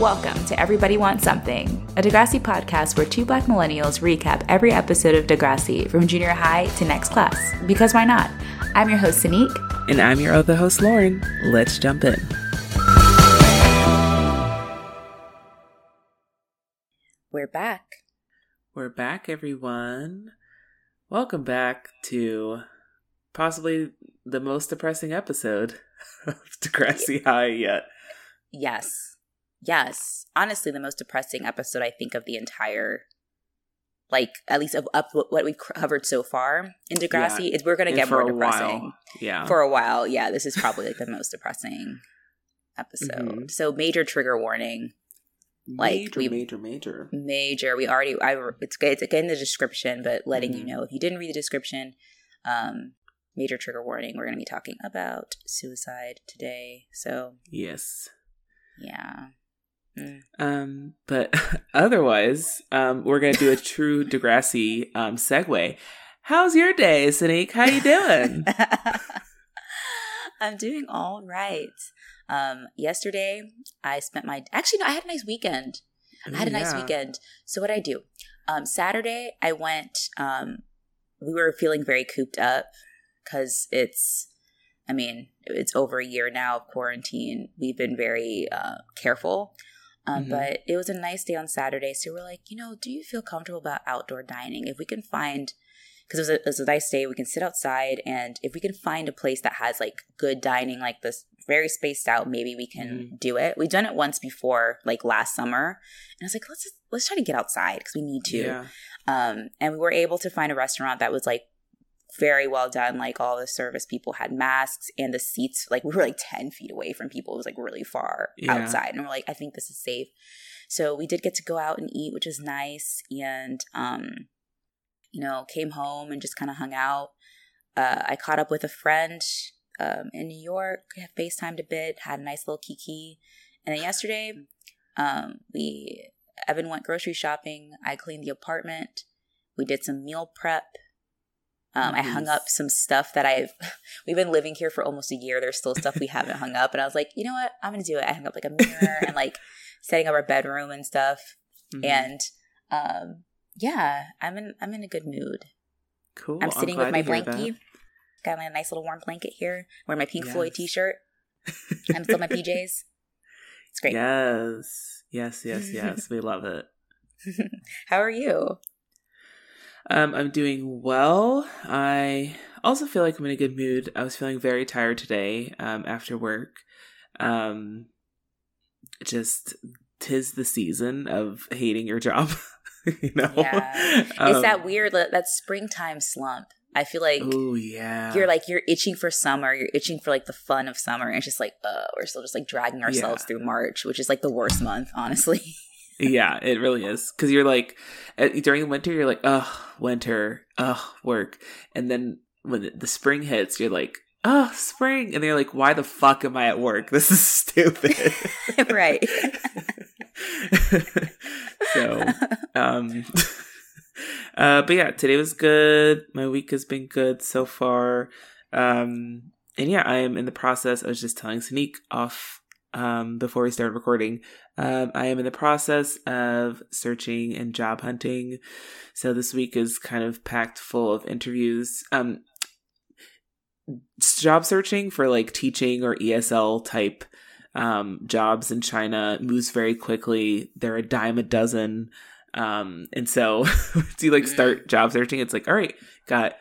Welcome to Everybody Wants Something, a Degrassi podcast where two black millennials recap every episode of Degrassi from junior high to next class. Because why not? I'm your host, Sanique. And I'm your other host, Lauren. Let's jump in. We're back. We're back, everyone. Welcome back to possibly the most depressing episode of Degrassi High yet. Yes yes, honestly, the most depressing episode I think of the entire, like at least of up what we've covered so far in Degrassi yeah. is we're going to get more depressing. While. Yeah, for a while. Yeah, this is probably like the most depressing episode. Mm-hmm. So major trigger warning. Like major, we major, major, major. We already. I. It's it's again the description, but letting mm-hmm. you know if you didn't read the description, um, major trigger warning. We're going to be talking about suicide today. So yes, yeah. Mm. Um, but otherwise, um, we're gonna do a true Degrassi um segue. How's your day, Sanique? How you doing? I'm doing all right. Um, yesterday I spent my actually no, I had a nice weekend. I had a nice weekend. So what I do? Um, Saturday I went. Um, we were feeling very cooped up because it's. I mean, it's over a year now of quarantine. We've been very uh, careful. Um, mm-hmm. But it was a nice day on Saturday. So we're like, you know, do you feel comfortable about outdoor dining? If we can find, because it, it, was a nice day, we can sit outside. And if we can find a place that has like good dining, like this very spaced out, maybe we can mm-hmm. do it. We've done it once before, like last summer. And I was like, let's let's try to get outside because we need to. Yeah. Um, and we were able to find a restaurant that was like very well done. Like all the service people had masks and the seats, like we were like 10 feet away from people. It was like really far yeah. outside. And we're like, I think this is safe. So we did get to go out and eat, which was nice. And, um, you know, came home and just kind of hung out. Uh, I caught up with a friend um, in New York, FaceTimed a bit, had a nice little kiki. And then yesterday, um, we Evan went grocery shopping. I cleaned the apartment. We did some meal prep um, I hung up some stuff that I've, we've been living here for almost a year. There's still stuff we haven't hung up. And I was like, you know what? I'm going to do it. I hung up like a mirror and like setting up our bedroom and stuff. Mm-hmm. And um, yeah, I'm in, I'm in a good mood. Cool. I'm sitting I'm with my blankie. Got my nice little warm blanket here. Wearing my Pink yes. Floyd t shirt. I'm still my PJs. It's great. Yes. Yes, yes, yes. we love it. How are you? Um, I'm doing well. I also feel like I'm in a good mood. I was feeling very tired today um, after work. Um, just tis the season of hating your job. you know, yeah. it's that um, weird that springtime slump. I feel like oh yeah, you're like you're itching for summer. You're itching for like the fun of summer. And it's just like, uh, we're still just like dragging ourselves yeah. through March, which is like the worst month, honestly. yeah, it really is. Because you're like, during the winter, you're like, oh, winter, oh, work. And then when the spring hits, you're like, oh, spring. And they're like, why the fuck am I at work? This is stupid. right. so, um, uh, but yeah, today was good. My week has been good so far. Um, and yeah, I am in the process. I was just telling Sanique off um, before we started recording. Um, I am in the process of searching and job hunting. So this week is kind of packed full of interviews. Um, job searching for like teaching or ESL type um, jobs in China moves very quickly. They're a dime a dozen. Um, and so once you like start job searching, it's like, all right, got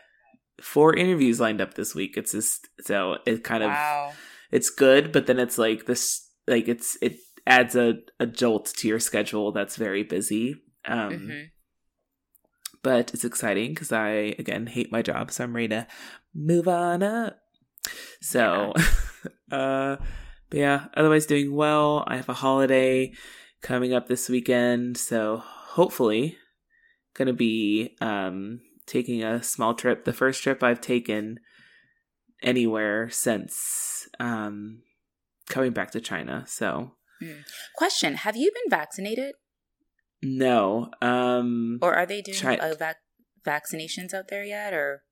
four interviews lined up this week. It's just so it kind of wow. It's good, but then it's like this like it's it adds a, a jolt to your schedule that's very busy. Um, mm-hmm. But it's exciting because I, again, hate my job. So I'm ready to move on up. So, yeah. uh, but yeah, otherwise doing well. I have a holiday coming up this weekend. So hopefully, going to be um, taking a small trip. The first trip I've taken anywhere since um, coming back to China. So, mm. question: Have you been vaccinated? No. Um, or are they doing Chi- uh, vac- vaccinations out there yet? Or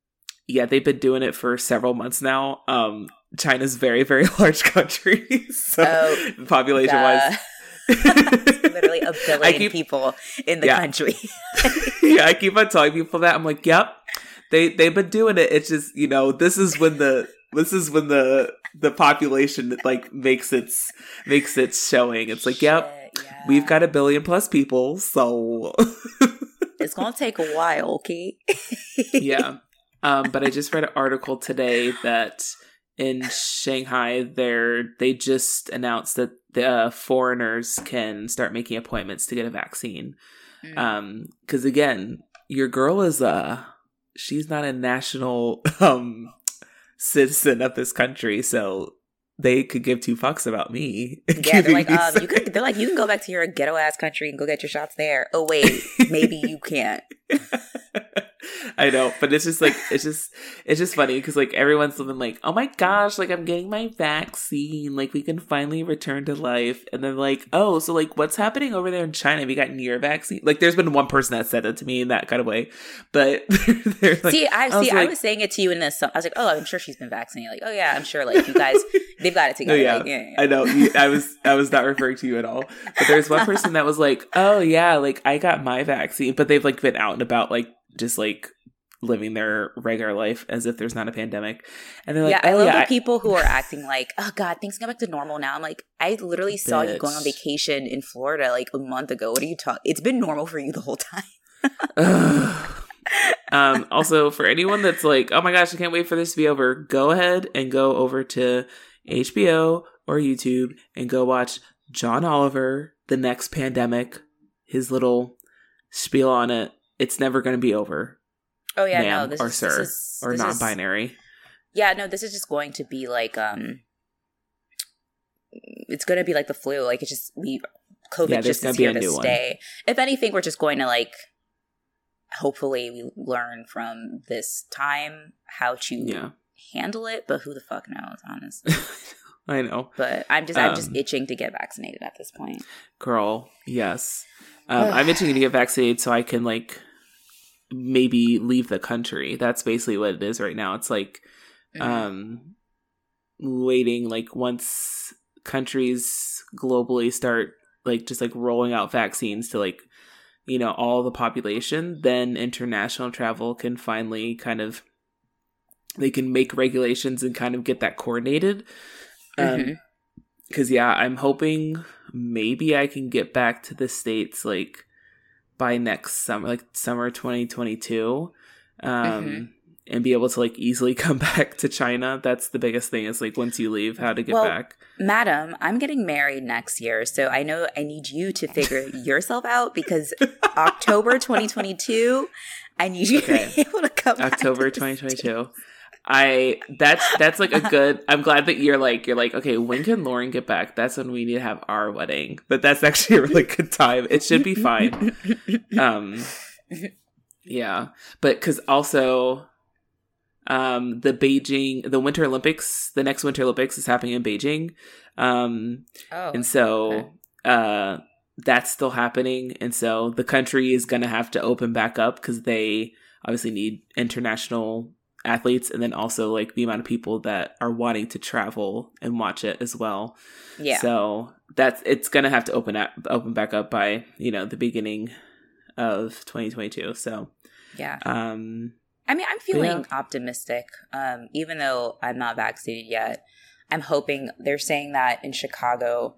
yeah, they've been doing it for several months now. Um, China's very very large country, so oh, population wise. literally a billion keep, people in the yeah. country. yeah, I keep on telling people that. I'm like, yep, they they've been doing it. It's just you know this is when the this is when the the population like makes its makes its showing. It's like, Shit, yep, yeah. we've got a billion plus people, so it's gonna take a while, okay? yeah. Um, but I just read an article today that in Shanghai, there they just announced that the uh, foreigners can start making appointments to get a vaccine. Mm. Um, because again, your girl is uh she's not a national um citizen of this country, so they could give two fucks about me. Yeah, they're like, um, you could, they're like, you can go back to your ghetto ass country and go get your shots there. Oh wait, maybe you can't. I know, but it's just like it's just it's just funny because like everyone's living like, oh my gosh, like I'm getting my vaccine, like we can finally return to life, and then like, oh, so like what's happening over there in China? Have you gotten your vaccine? Like, there's been one person that said it to me in that kind of way, but like, see, I, I see, like, I was saying it to you in this. I was like, oh, I'm sure she's been vaccinated. Like, oh yeah, I'm sure. Like you guys, they've got it together. No, yeah. Like, yeah, yeah. I know. I was I was not referring to you at all, but there's one person that was like, oh yeah, like I got my vaccine, but they've like been out and about like just like living their regular life as if there's not a pandemic. And they're like, yeah, I oh, love yeah, the people who are acting like, oh God, things go back to normal now. I'm like, I literally saw you going on vacation in Florida like a month ago. What are you talking? It's been normal for you the whole time. um, also, for anyone that's like, oh my gosh, I can't wait for this to be over, go ahead and go over to HBO or YouTube and go watch John Oliver, The Next Pandemic, his little spiel on it. It's never going to be over. Oh yeah, no, this or is, sir this is, or non-binary. Is, yeah, no, this is just going to be like um, it's going to be like the flu. Like it's just we COVID yeah, just is here to stay. One. If anything, we're just going to like hopefully we learn from this time how to yeah. handle it. But who the fuck knows, honestly. I know. But I'm just I'm just um, itching to get vaccinated at this point. Girl, yes. Um, I'm itching to get vaccinated so I can like maybe leave the country. That's basically what it is right now. It's like um waiting like once countries globally start like just like rolling out vaccines to like you know all the population, then international travel can finally kind of they can make regulations and kind of get that coordinated. Um, mm-hmm. Um cuz yeah, I'm hoping maybe I can get back to the states like by next summer, like summer 2022, um, mm-hmm. and be able to like easily come back to China. That's the biggest thing is like once you leave, how to get well, back. Madam, I'm getting married next year, so I know I need you to figure yourself out because October 2022, I need you okay. to be able to come. October 2022. I that's that's like a good. I'm glad that you're like you're like okay. When can Lauren get back? That's when we need to have our wedding. But that's actually a really good time. It should be fine. Um, yeah, but because also, um, the Beijing, the Winter Olympics, the next Winter Olympics is happening in Beijing. Um, oh, and so, okay. uh, that's still happening, and so the country is to have to open back up because they obviously need international athletes and then also like the amount of people that are wanting to travel and watch it as well. Yeah. So that's it's gonna have to open up open back up by, you know, the beginning of 2022. So Yeah. Um I mean I'm feeling yeah. optimistic. Um, even though I'm not vaccinated yet. I'm hoping they're saying that in Chicago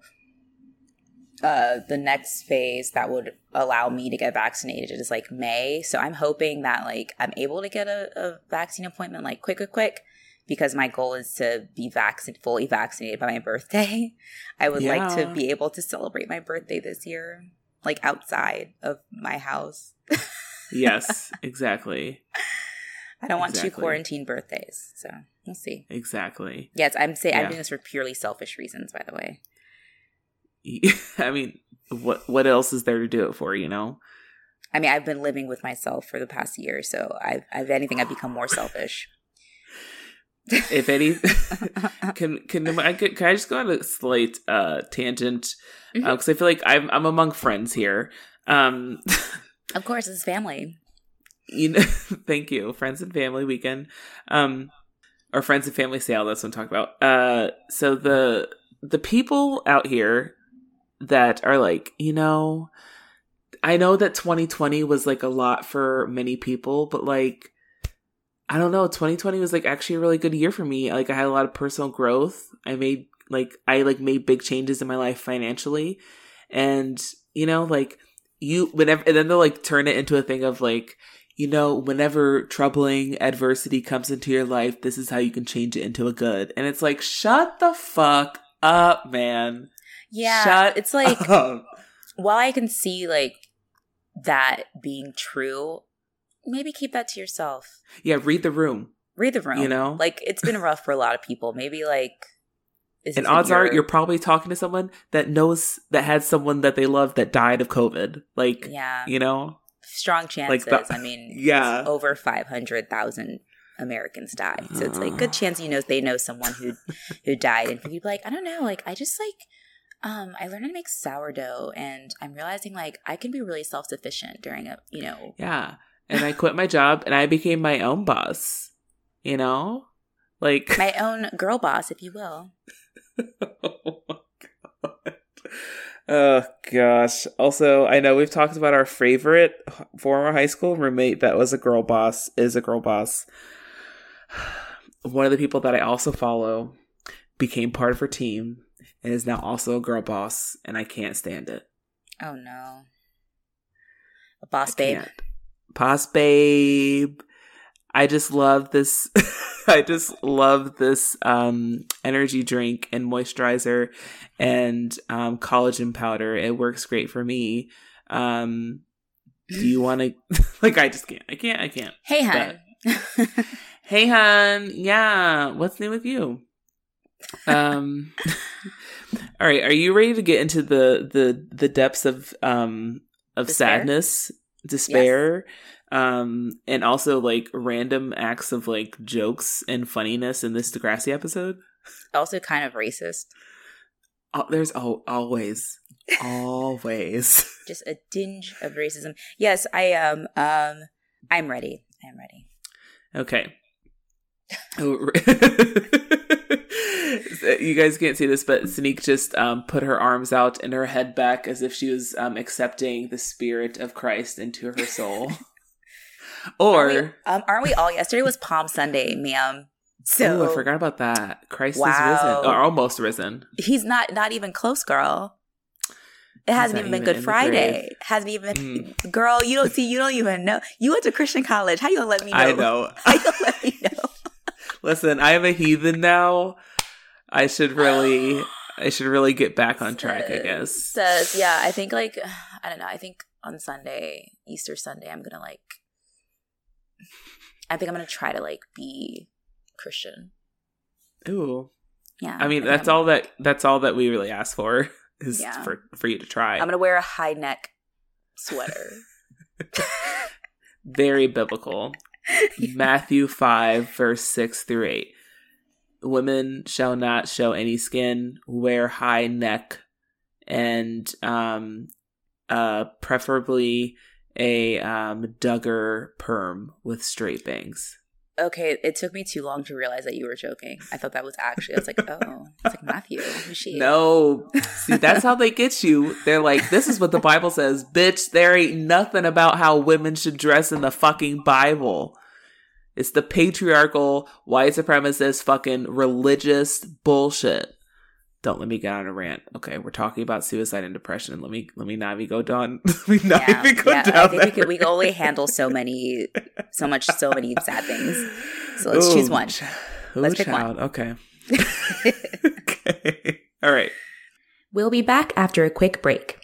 uh, the next phase that would allow me to get vaccinated is like May. So I'm hoping that like I'm able to get a, a vaccine appointment like quick, quick, quick, because my goal is to be vaccinated, fully vaccinated by my birthday. I would yeah. like to be able to celebrate my birthday this year, like outside of my house. yes, exactly. I don't want exactly. two quarantine birthdays, so we'll see. Exactly. Yes, I'm saying yeah. I'm doing this for purely selfish reasons, by the way. I mean, what what else is there to do it for? You know. I mean, I've been living with myself for the past year, so I've, if anything, I've become more selfish. if any, can can I can I just go on a slight uh, tangent because mm-hmm. uh, I feel like I'm I'm among friends here. Um, of course, it's family. You know, thank you, friends and family weekend, um, or friends and family sale. That's what I'm talking about. Uh, so the the people out here that are like, you know, I know that 2020 was like a lot for many people, but like, I don't know, 2020 was like actually a really good year for me. Like, I had a lot of personal growth. I made like, I like made big changes in my life financially. And, you know, like, you, whenever, and then they'll like turn it into a thing of like, you know, whenever troubling adversity comes into your life, this is how you can change it into a good. And it's like, shut the fuck up, man. Yeah. Shut it's like, up. Um, while I can see like that being true, maybe keep that to yourself. Yeah, read the room. Read the room. You know? Like it's been rough for a lot of people. Maybe like And odds are you're probably talking to someone that knows that had someone that they love that died of COVID. Like, Yeah. you know? strong chances. the- I mean Yeah. over five hundred thousand Americans died. So it's like good chance you know they know someone who who died and you'd be like, I don't know, like I just like um I learned how to make sourdough and I'm realizing like I can be really self sufficient during a you know Yeah. And I quit my job and I became my own boss. You know? Like my own girl boss, if you will. oh my god. Oh gosh. Also, I know we've talked about our favorite former high school roommate that was a girl boss, is a girl boss. One of the people that I also follow became part of her team and is now also a girl boss, and I can't stand it. Oh no. A boss babe. Boss babe. I just love this. I just love this um, energy drink and moisturizer and um, collagen powder. It works great for me. Um, do you want to? like, I just can't. I can't. I can't. Hey hun. Hey, hon. Yeah. What's new with you? Um. All right. Are you ready to get into the the the depths of um of Despair? sadness, despair, um, and also like random acts of like jokes and funniness in this Degrassi episode? also kind of racist. Oh, there's oh, always, always. Just a tinge of racism. Yes, I am um I'm ready. I am ready. Okay. Oh, you guys can't see this, but Sanique just um, put her arms out and her head back as if she was um, accepting the spirit of Christ into her soul. or, Aren't we, um, aren't we all? Yesterday was Palm Sunday, ma'am. So oh, I forgot about that. Christ is risen, or almost risen. he's not not even close, girl. It hasn't not even been even Good Friday. Hasn't even Mm. girl. You don't see. You don't even know. You went to Christian college. How you gonna let me know? I know. How you gonna let me know? Listen, I am a heathen now. I should really, I should really get back on track. I guess. Says yeah. I think like I don't know. I think on Sunday, Easter Sunday, I'm gonna like. I think I'm gonna try to like be Christian. Ooh. Yeah. I mean, think that's I'm- all that that's all that we really ask for is Yeah. for for you to try. I'm gonna wear a high neck sweater. Very biblical. Matthew five verse six through eight. Women shall not show any skin, wear high neck, and um, uh, preferably a um Duggar perm with straight bangs. Okay, it took me too long to realize that you were joking. I thought that was actually. I was like, oh, it's like Matthew. Who's she? No, see, that's how they get you. They're like, this is what the Bible says, bitch. There ain't nothing about how women should dress in the fucking Bible. It's the patriarchal, white supremacist, fucking religious bullshit. Don't let me get on a rant. Okay, we're talking about suicide and depression. Let me let me not even go down. let me not Yeah, even go yeah. down I think we that could. We can road. only handle so many, so much, so many sad things. So let's choose one. ch- Let's ooh, pick one. Okay. okay. All right. We'll be back after a quick break.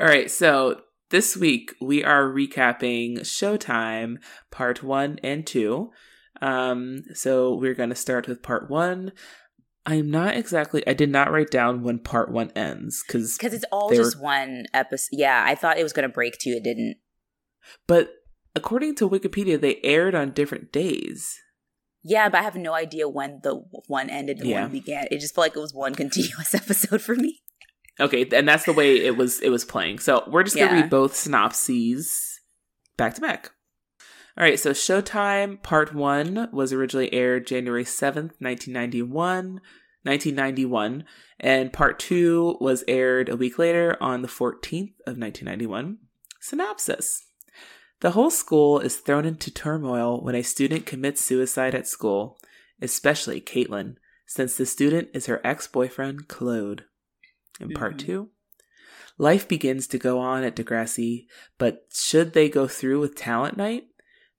All right, so this week we are recapping Showtime part one and two. Um, so we're going to start with part one. I'm not exactly, I did not write down when part one ends because, Because it's all just were- one episode. Yeah, I thought it was going to break two. It didn't. but according to Wikipedia, they aired on different days. Yeah, but I have no idea when the one ended and Yeah. one began. It just felt like it was one continuous episode for me. Okay, and that's the way it was, it was playing. So we're just going to read both synopses back to back. All right, so Showtime Part 1 was originally aired January 7th, 1991, 1991, and Part 2 was aired a week later on the 14th of 1991. Synopsis. The whole school is thrown into turmoil when a student commits suicide at school, especially Caitlin, since the student is her ex-boyfriend Claude. In part Mhm. 2, life begins to go on at Degrassi, but should they go through with talent night?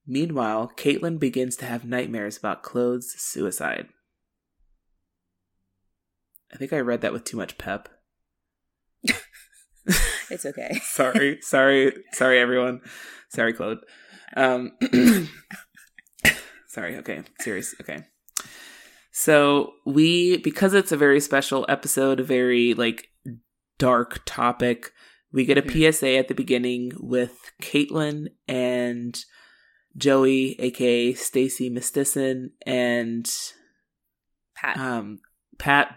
Meanwhile, Caitlin begins to have nightmares about Claude's suicide. I think I read that with too much pep. It's okay. sorry, sorry, sorry, everyone. Sorry, Claude. Um, sorry. Okay, serious. Okay. So we, because it's a very special episode, a very like dark topic, we get a PSA at the beginning with Caitlin and Joey, aka Stacie Mistysyn, and Pat um Pat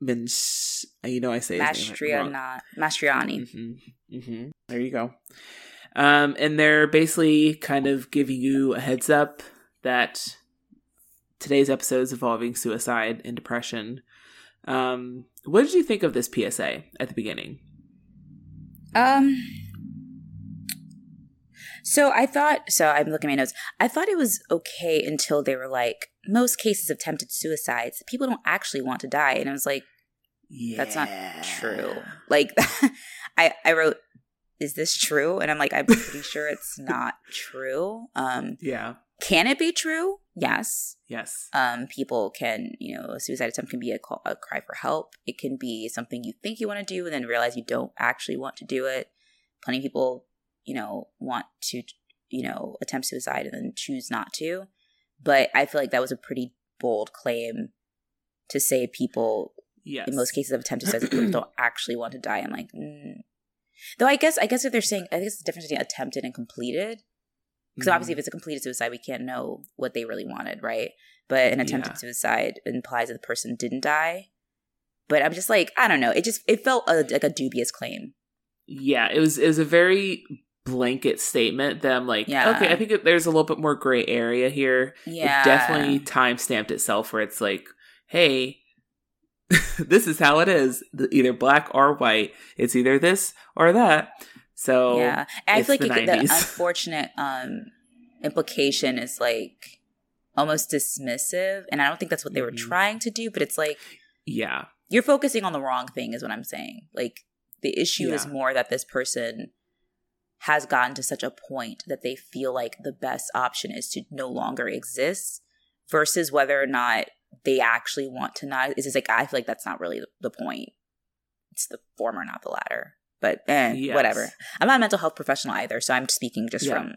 Minch. You know, I say wrong. Mastriani. Mastriani. hmm hmm There you go. Um, and they're basically kind of giving you a heads up that today's episode is involving suicide and depression. Um, what did you think of this PSA at the beginning? Um. So I thought. So I'm looking at my notes. I thought it was okay until they were like, most cases of attempted suicides, people don't actually want to die, and I was like, Yeah, that's not true. Like, I I wrote, is this true? And I'm like, I'm pretty sure it's not true. Um, Yeah. can it be true? Yes. Yes. um, people can, you know, a suicide attempt can be a, call, a cry for help. It can be something you think you want to do and then realize you don't actually want to do it. Plenty of people, you know, want to, you know, attempt suicide and then choose not to. But I feel like that was a pretty bold claim to say people, Yes. in most cases of attempted suicide, people don't actually want to die. I'm like, mm. though I guess, I guess if they're saying, I guess it's the difference between attempted and completed. Because obviously, mm-hmm. if it's a completed suicide, we can't know what they really wanted, right? But an attempted Yeah. suicide implies that the person didn't die. But I'm just like, I don't know. It just it felt a, like a dubious claim. yeah, it was it was a very blanket statement that I'm like, Yeah. okay, I think there's a little bit more gray area here. Yeah, it definitely time stamped itself where it's like, hey, this is how it is. The- Either black or white. It's either this or that. So yeah. I feel like the could- the unfortunate um implication is like almost dismissive, and I don't think that's what they were Mhm. trying to do. But it's like yeah, you're focusing on the wrong thing, is what I'm saying. Like the issue is more that this person has gotten to such a point that they feel like the best option is to no longer exist versus whether or not they actually want to not it's just like i feel like that's not really the point it's the former not the latter but eh, Yes. whatever i'm not a mental health professional either so i'm speaking just Yeah. from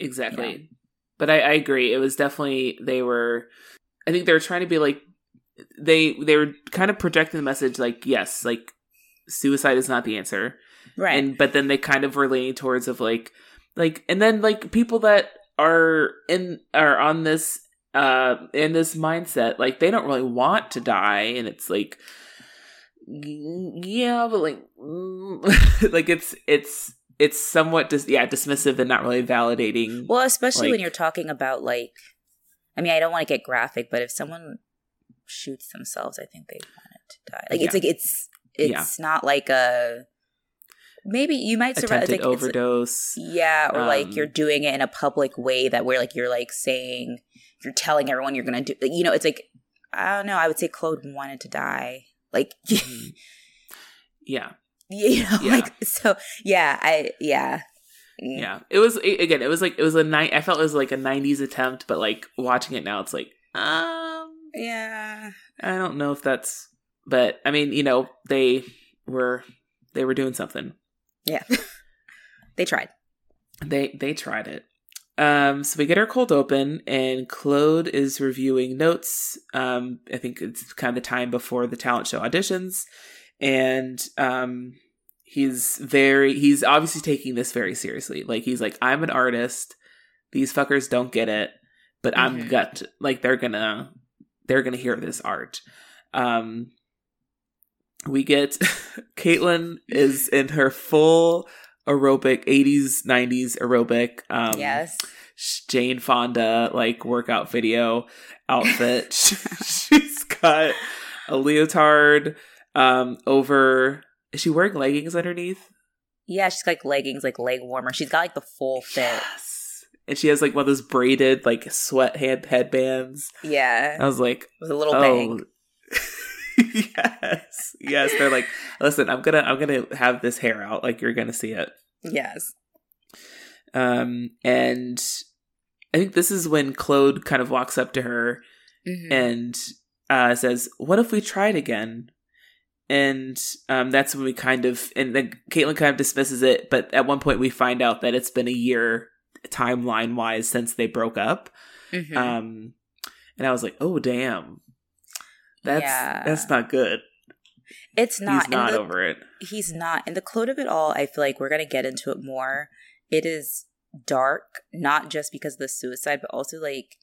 exactly. But I, I agree. It was definitely they were. I think they were trying to be like they they were kind of projecting the message like yes, like suicide is not the answer. right and but then they kind of were leaning towards of like like and then like people that are in are on this uh in this mindset like they don't really want to die and it's like yeah but like mm, like it's it's it's somewhat dis- yeah dismissive and not really validating well especially when you're talking about like i mean i don't want to get graphic but if someone shoots themselves i think they wanted to die like it's like it's it's not like a maybe you might survive like, overdose Yeah, or like Um, you're doing it in a public way that where like you're like saying you're telling everyone you're gonna do. like, You know, it's like I don't know. I would say Claude wanted to die. Like Mhm. yeah you know, Yeah. like so. Yeah, I yeah Mm. yeah it was again it was like it was a night i felt it was like a 90s attempt but like watching it now it's like um yeah. I don't know if that's, but I mean, you know, they were they were doing something. Yeah, they tried. They they tried it. Um, so we get our cold open, and Claude is reviewing notes. Um, I think it's kind of the time before the talent show auditions, and um, he's very he's obviously taking this very seriously. Like he's like, I'm an artist. These fuckers don't get it, but I'm Mhm. gut like they're gonna they're gonna hear this art. Um, we get Caitlin is in her full aerobic 80s 90s aerobic um yes. Jane Fonda like workout video outfit. She's got a leotard um over is she wearing leggings underneath? Yeah, she's got, like leggings, like leg warmer. She's got like the full fit. Yes. And she has like one of those braided like sweat hand headbands. Yeah. I was like, With a little oh. bang. yes. Yes. They're like, listen, I'm gonna I'm gonna have this hair out, like you're gonna see it. Yes. Um and I think this is when Claude kind of walks up to her Mhm. and uh, says, "What if we tried again?" And um, that's when we kind of and then Caitlin kind of dismisses it, but at one point we find out that it's been a year timeline wise since they broke up. Mhm. Um, and I was like, "Oh damn, that's Yeah. that's not good." it's not. He's not the, over it. He's not. And the clone of it all, I feel like we're gonna get into it more. It is dark, not just because of the suicide, but also like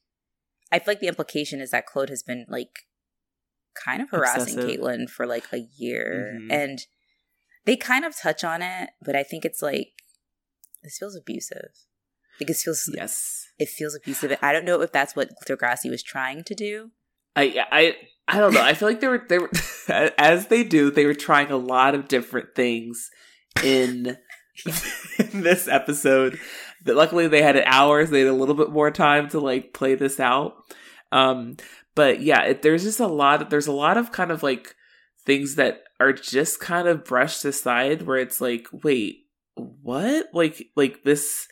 I feel like the implication is that Claude has been like kind of harassing Obsessive. Caitlin for like a year. Mhm. And they kind of touch on it, but I think it's like this feels abusive. Like it feels Yes, it feels abusive. I don't know if that's what Degrassi was trying to do. I I I don't know. I feel like they were they were as they do. They were trying a lot of different things in in this episode. But luckily, they had hours. They had a little bit more time to like play this out. Um, but yeah, it, there's just a lot. There's a lot of kind of like things that are just kind of brushed aside. Where it's like, wait, what? Like like this,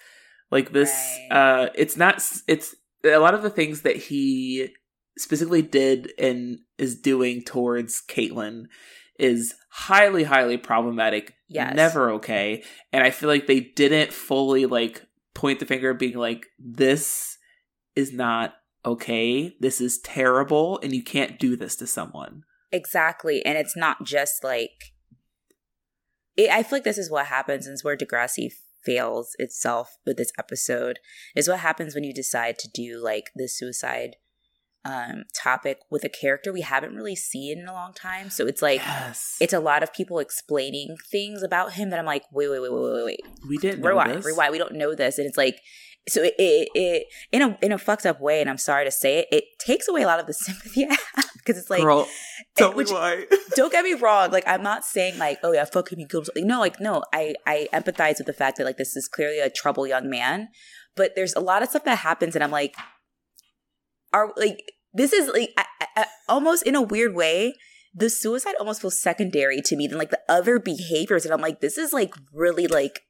like this. Right. Uh, it's not. It's a lot of the things that he specifically did and is doing towards Caitlin is highly, highly problematic. Yes. Never okay. And I feel like they didn't fully like point the finger being like, this is not okay. This is terrible and you can't do this to someone. Exactly. And it's not just like it, I feel like this is what happens and it's where Degrassi fails itself with this episode is what happens when you decide to do like the suicide um topic with a character we haven't really seen in a long time. So it's like yes. it's a lot of people explaining things about him that I'm like, wait, wait, wait, wait, wait, wait. we didn't know Rewind, rewind. We don't know this. And it's like so it, it, it in a in a fucked up way, and I'm sorry to say it, it takes away a lot of the sympathy because it's like Girl, tell me which- why. don't get me wrong like i'm not saying like oh yeah fuck him he killed Like, no like no i i empathize with the fact that like this is clearly a troubled young man but there's a lot of stuff that happens and i'm like are like this is like I, I, almost in a weird way the suicide almost feels secondary to me than like the other behaviors and i'm like this is like really like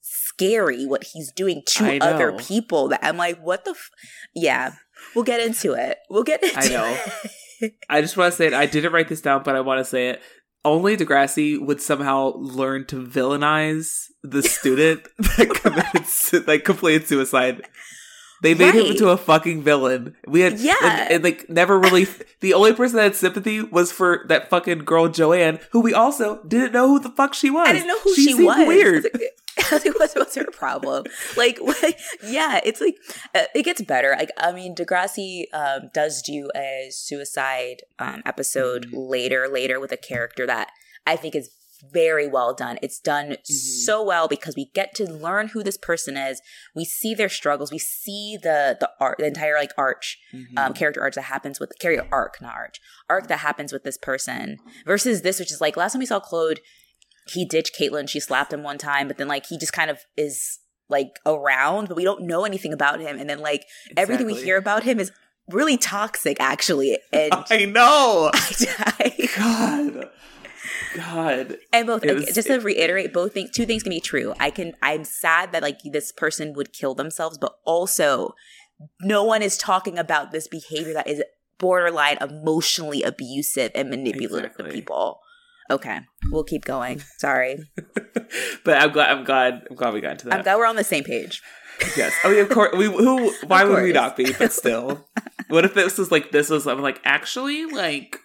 scary what he's doing to other people that i'm like what the f-? yeah we'll get into it we'll get into I know. it. I just want to say it. I didn't write this down, but I want to say it. Only Degrassi would somehow learn to villainize the student that committed like completed suicide. They made him into a fucking villain. We had Yeah. and, and, like never really. The only person that had sympathy was for that fucking girl Joanne, who we also didn't know who the fuck she was. I didn't know who she, seemed was. Weird. Was like, what's, what's her problem? like, what, yeah, it's like uh, it gets better. Like, I mean, Degrassi um, does do a suicide um, episode Mhm. later, later with a character that I think is very well done. It's done Mm-hmm. so well because we get to learn who this person is. We see their struggles. We see the the art, the entire like arch Mhm. um, character arc that happens with character arc, not arch arc that happens with this person versus this, which is like last time we saw Claude, he ditched Caitlin, she slapped him one time, but then like he just kind of is like around, but we don't know anything about him, and then like everything we hear about him is really toxic, actually, and I know. I, God. God. and both was- just to reiterate, both things, two things can be true. I can, I'm sad that like this person would kill themselves, but also no one is talking about this behavior that is borderline emotionally abusive and manipulative to people. Okay, we'll keep going. Sorry, but I'm glad. I'm glad. I'm glad we got into that. I'm glad we're on the same page. yes. I mean, of course. We who? Why would we not be? But still, what if this was like this was? I'm like actually like.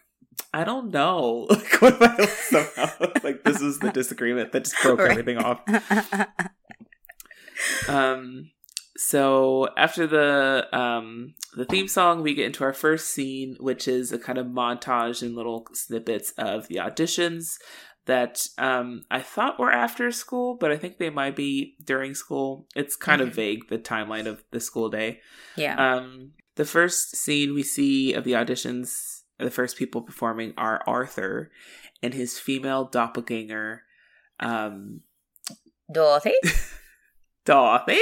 I don't know. Like, what if I somehow like this is the disagreement that just broke Right. everything off? Um. So after the um the theme song, we get into our first scene, which is a kind of montage and little snippets of the auditions. that um, I thought were after school, but I think they might be during school. It's kind Mhm. of vague the timeline of the school day. Yeah. Um, the first scene we see of the auditions, the first people performing are Arthur and his female doppelganger, um, Dorothy. Dorothy.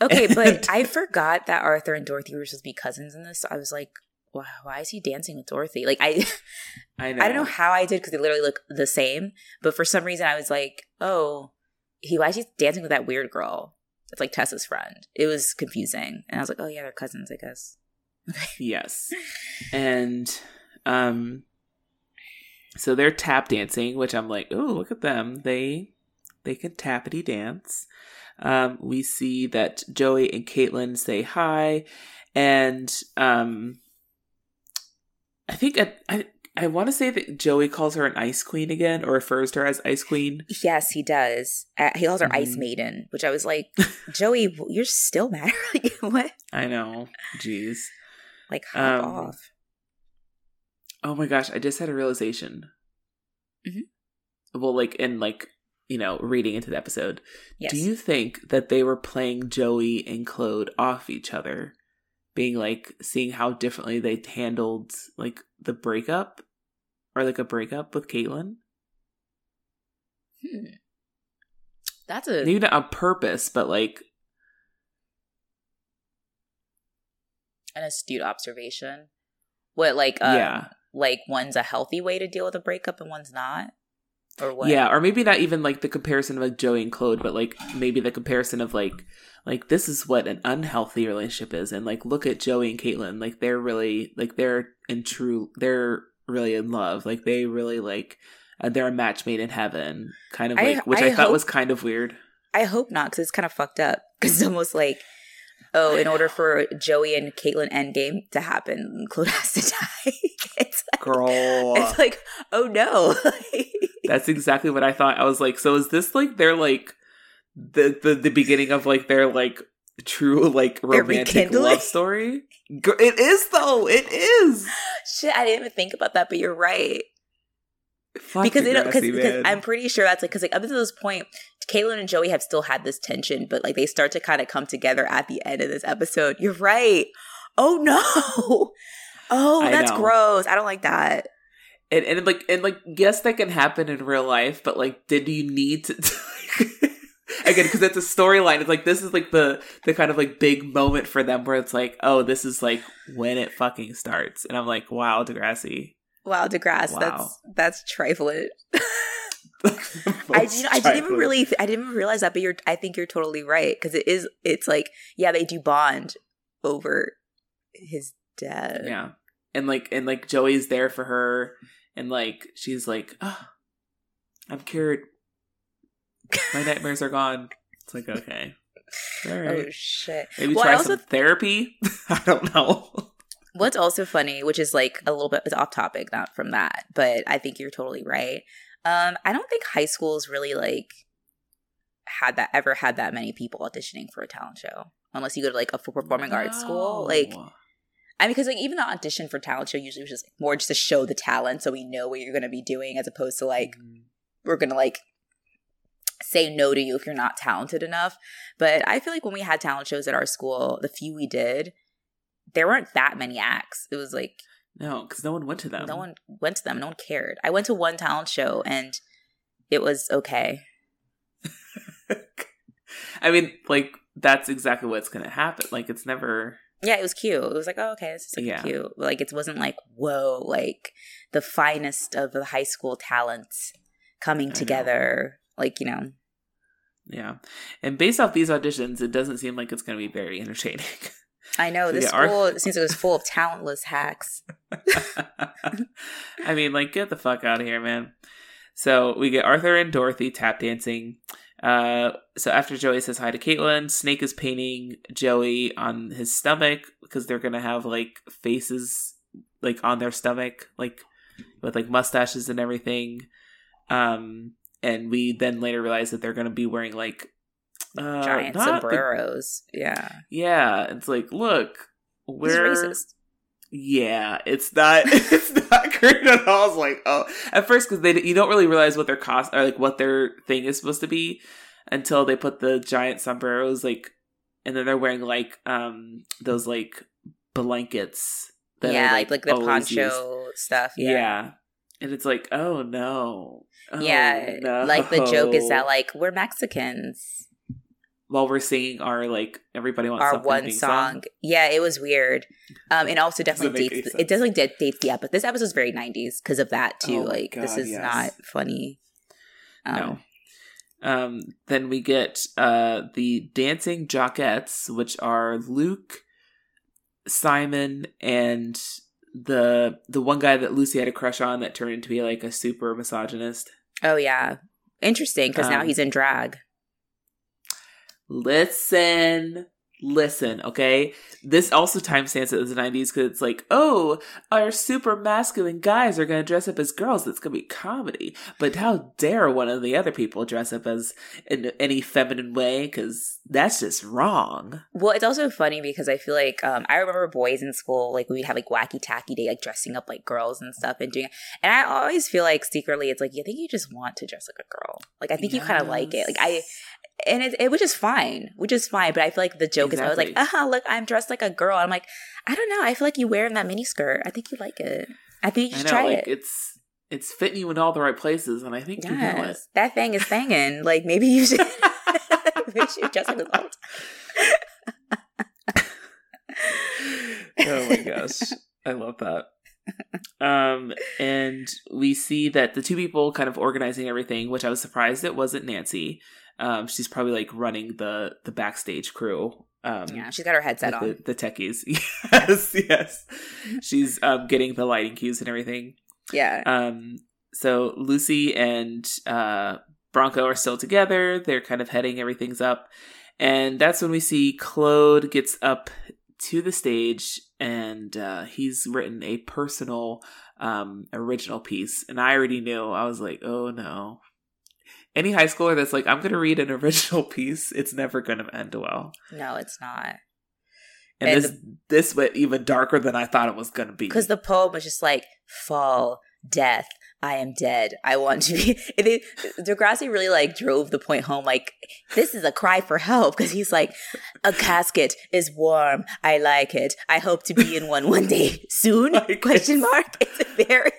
Okay, And- but I forgot that Arthur and Dorothy were supposed to be cousins in this. So I was like, wow, why is he dancing with Dorothy? Like I I know. I don't know how I did because they literally look the same. But for some reason I was like, oh, he why is he dancing with that weird girl? It's like Tessa's friend. It was confusing. And I was like, oh yeah, they're cousins, I guess. Yes. And um so they're tap dancing, which I'm like, oh, look at them. They they can tappity dance. Um, we see that Joey and Caitlin say hi, and um, I think I I, I want to say that Joey calls her an ice queen again, or refers to her as ice queen. Yes, he does. Uh, he calls her Ice Mhm. Maiden, which I was like, Joey, you're still mad? like, what? I know, jeez. Like, hop Um, off. Oh my gosh, I just had a realization. Mhm. Well, like in like you know reading into the episode, Yes. do you think that they were playing Joey and Claude off each other, being like seeing how differently they handled like the breakup, or like a breakup with Caitlin? Hmm. That's a Maybe not on purpose, but like an astute observation. What like um, yeah, like one's a healthy way to deal with a breakup and one's not, or what? yeah, or maybe not even like the comparison of like Joey and Claude, but like maybe the comparison of like like this is what an unhealthy relationship is, and like look at Joey and Caitlin, like they're really like they're in true, they're really in love, like they really like uh, they're a match made in heaven, kind of I- like which I I, thought hope- was kind of weird. I hope not because it's kind of fucked up. Because it's almost like, oh, in order for Joey and Caitlin Endgame to happen, Claude has to die. it's like, Girl, it's like, oh no. that's exactly what I thought. I was like, so is this like they're like the the the beginning of like their like true like romantic love story? It is though. It is. Shit, I didn't even think about that, but you're right. Fuck because they don't because. I'm pretty sure that's like because like up until this point, Caitlin and Joey have still had this tension, but like they start to kind of come together at the end of this episode. You're right. Oh no. Oh, that's gross. I don't like that. and and like and like yes, that can happen in real life, but like, did you need to? Again, because it's a storyline. It's like this is like the the kind of like big moment for them where it's like, oh, this is like when it fucking starts, and I'm like, wow, Degrassi. Wow, Degrassi, Wow. that's that's trifling. I, you know, I didn't even really, I didn't even realize that, but you're, I think you're totally right because it is, it's like, yeah, they do bond over his death. Yeah. And like and like Joey's there for her and like she's like, oh, I'm cured. My nightmares are gone. It's like, okay. All Oh shit! Maybe Well, try also- some therapy. I don't know. What's also funny, which is like a little bit off topic, not from that, but I think you're totally right. Um, I don't think high schools really like had that ever had that many people auditioning for a talent show, unless you go to like a full performing arts school. Like, I mean, because like even the audition for talent show usually was just more just to show the talent, so we know what you're going to be doing, as opposed to like Mm. we're going to like say no to you if you're not talented enough. But I feel like when we had talent shows at our school, the few we did, there weren't that many acts. It was like No, because no one went to them. no one went to them. No one cared. I went to one talent show and it was okay. I mean, like that's exactly what's gonna happen. Like it's never Yeah, it was cute. It was like, oh, okay, this is like Yeah. cute. Like it wasn't like, whoa, like the finest of the high school talents coming I know. together. Like, you know, yeah. And based off these auditions, it doesn't seem like it's gonna be very entertaining. I know this yeah, school it seems like it was full of talentless hacks. I mean, like, get the fuck out of here, man. So we get Arthur and Dorothy tap dancing. Uh, so after Joey says hi to Caitlin, Snake is painting Joey on his stomach because they're gonna have like faces like on their stomach, like with like mustaches and everything. Um, and we then later realize that they're gonna be wearing like uh, Giant not the- sombreros. yeah. yeah, it's like, look, we're racist. yeah, it's not it's not great at all. It's like oh, at first because they you don't really realize what their cost or like what their thing is supposed to be until they put the giant sombreros like, and then they're wearing like um those like blankets. That yeah, like, like the poncho used. stuff. Yeah. yeah. and it's like oh no. Oh, yeah, no. like the joke is that like we're Mexicans while we're singing our like everybody wants our one song. song. Yeah, it was weird. Um, and also definitely dates. It definitely did dates the episode. This episode is very '90s because of that too. Oh like God, this is yes. not funny. Um, no. Um, then we get uh the dancing jockettes, which are Luke, Simon, and the the one guy that Lucy had a crush on that turned into be like a super misogynist. Oh yeah, interesting because um, now he's in drag listen listen, okay? This also timestamps it as the 90s because it's like, oh, our super masculine guys are going to dress up as girls. It's going to be comedy. But how dare one of the other people dress up as in any feminine way? Because that's just wrong. Well, it's also funny because I feel like um, I remember boys in school, like we'd have like wacky tacky day, like dressing up like girls and stuff and doing it. And I always feel like secretly it's like, you think you just want to dress like a girl. Like, I think yes. you kind of like it. Like, I, and it, it which is fine, which is fine. But I feel like the joke exactly. is I was like, ah, uh-huh, look, I'm dressed like a girl. I'm like, I don't know. I feel like you wearing that mini skirt. I think you like it. I think you should know, try like, it. It's it's fitting you in all the right places, and I think yes, you know it. That thing is banging. like maybe you should. maybe you dress like oh my gosh, I love that. um, and we see that the two people kind of organizing everything, which I was surprised it wasn't Nancy. Um, she's probably like running the the backstage crew. Um, yeah, she's got her headset on. The, the techies, yes, yes. She's um, getting the lighting cues and everything. Yeah. Um. So Lucy and uh, Bronco are still together. They're kind of heading everything's up, and that's when we see Claude gets up to the stage and uh, he's written a personal um, original piece. And I already knew. I was like, oh no, any high schooler that's like, I'm going to read an original piece, it's never going to end well. No, it's not. And, and this the, this went even darker than I thought it was going to be. Because the poem was just like fall, death, I am dead. I want to be. They, Degrassi really like drove the point home. Like this is a cry for help because he's like, a casket is warm. I like it. I hope to be in one one day soon. Like question mark. It's very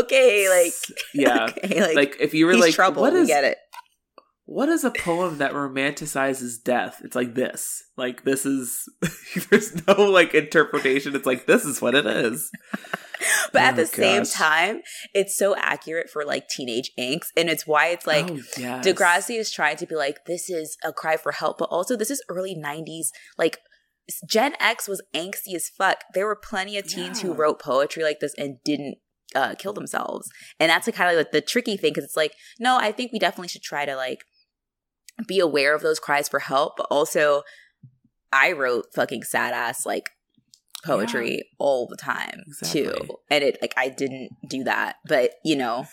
okay, like yeah, okay, like, like, if you were like, trouble, what is, get it? What is a poem that romanticizes death? It's like this. Like this is there's no like interpretation. It's like this is what it is. but oh at the gosh. same time, it's so accurate for like teenage angst, and it's why it's like oh, yes. Degrassi is trying to be like this is a cry for help, but also this is early '90s like Gen X was angsty as fuck. There were plenty of teens yeah. who wrote poetry like this and didn't uh, kill themselves. And that's kind of like the tricky thing because it's like, no, I think we definitely should try to like be aware of those cries for help, but also I wrote fucking sad ass like poetry yeah. all the time exactly. too. And it like I didn't do that, but you know,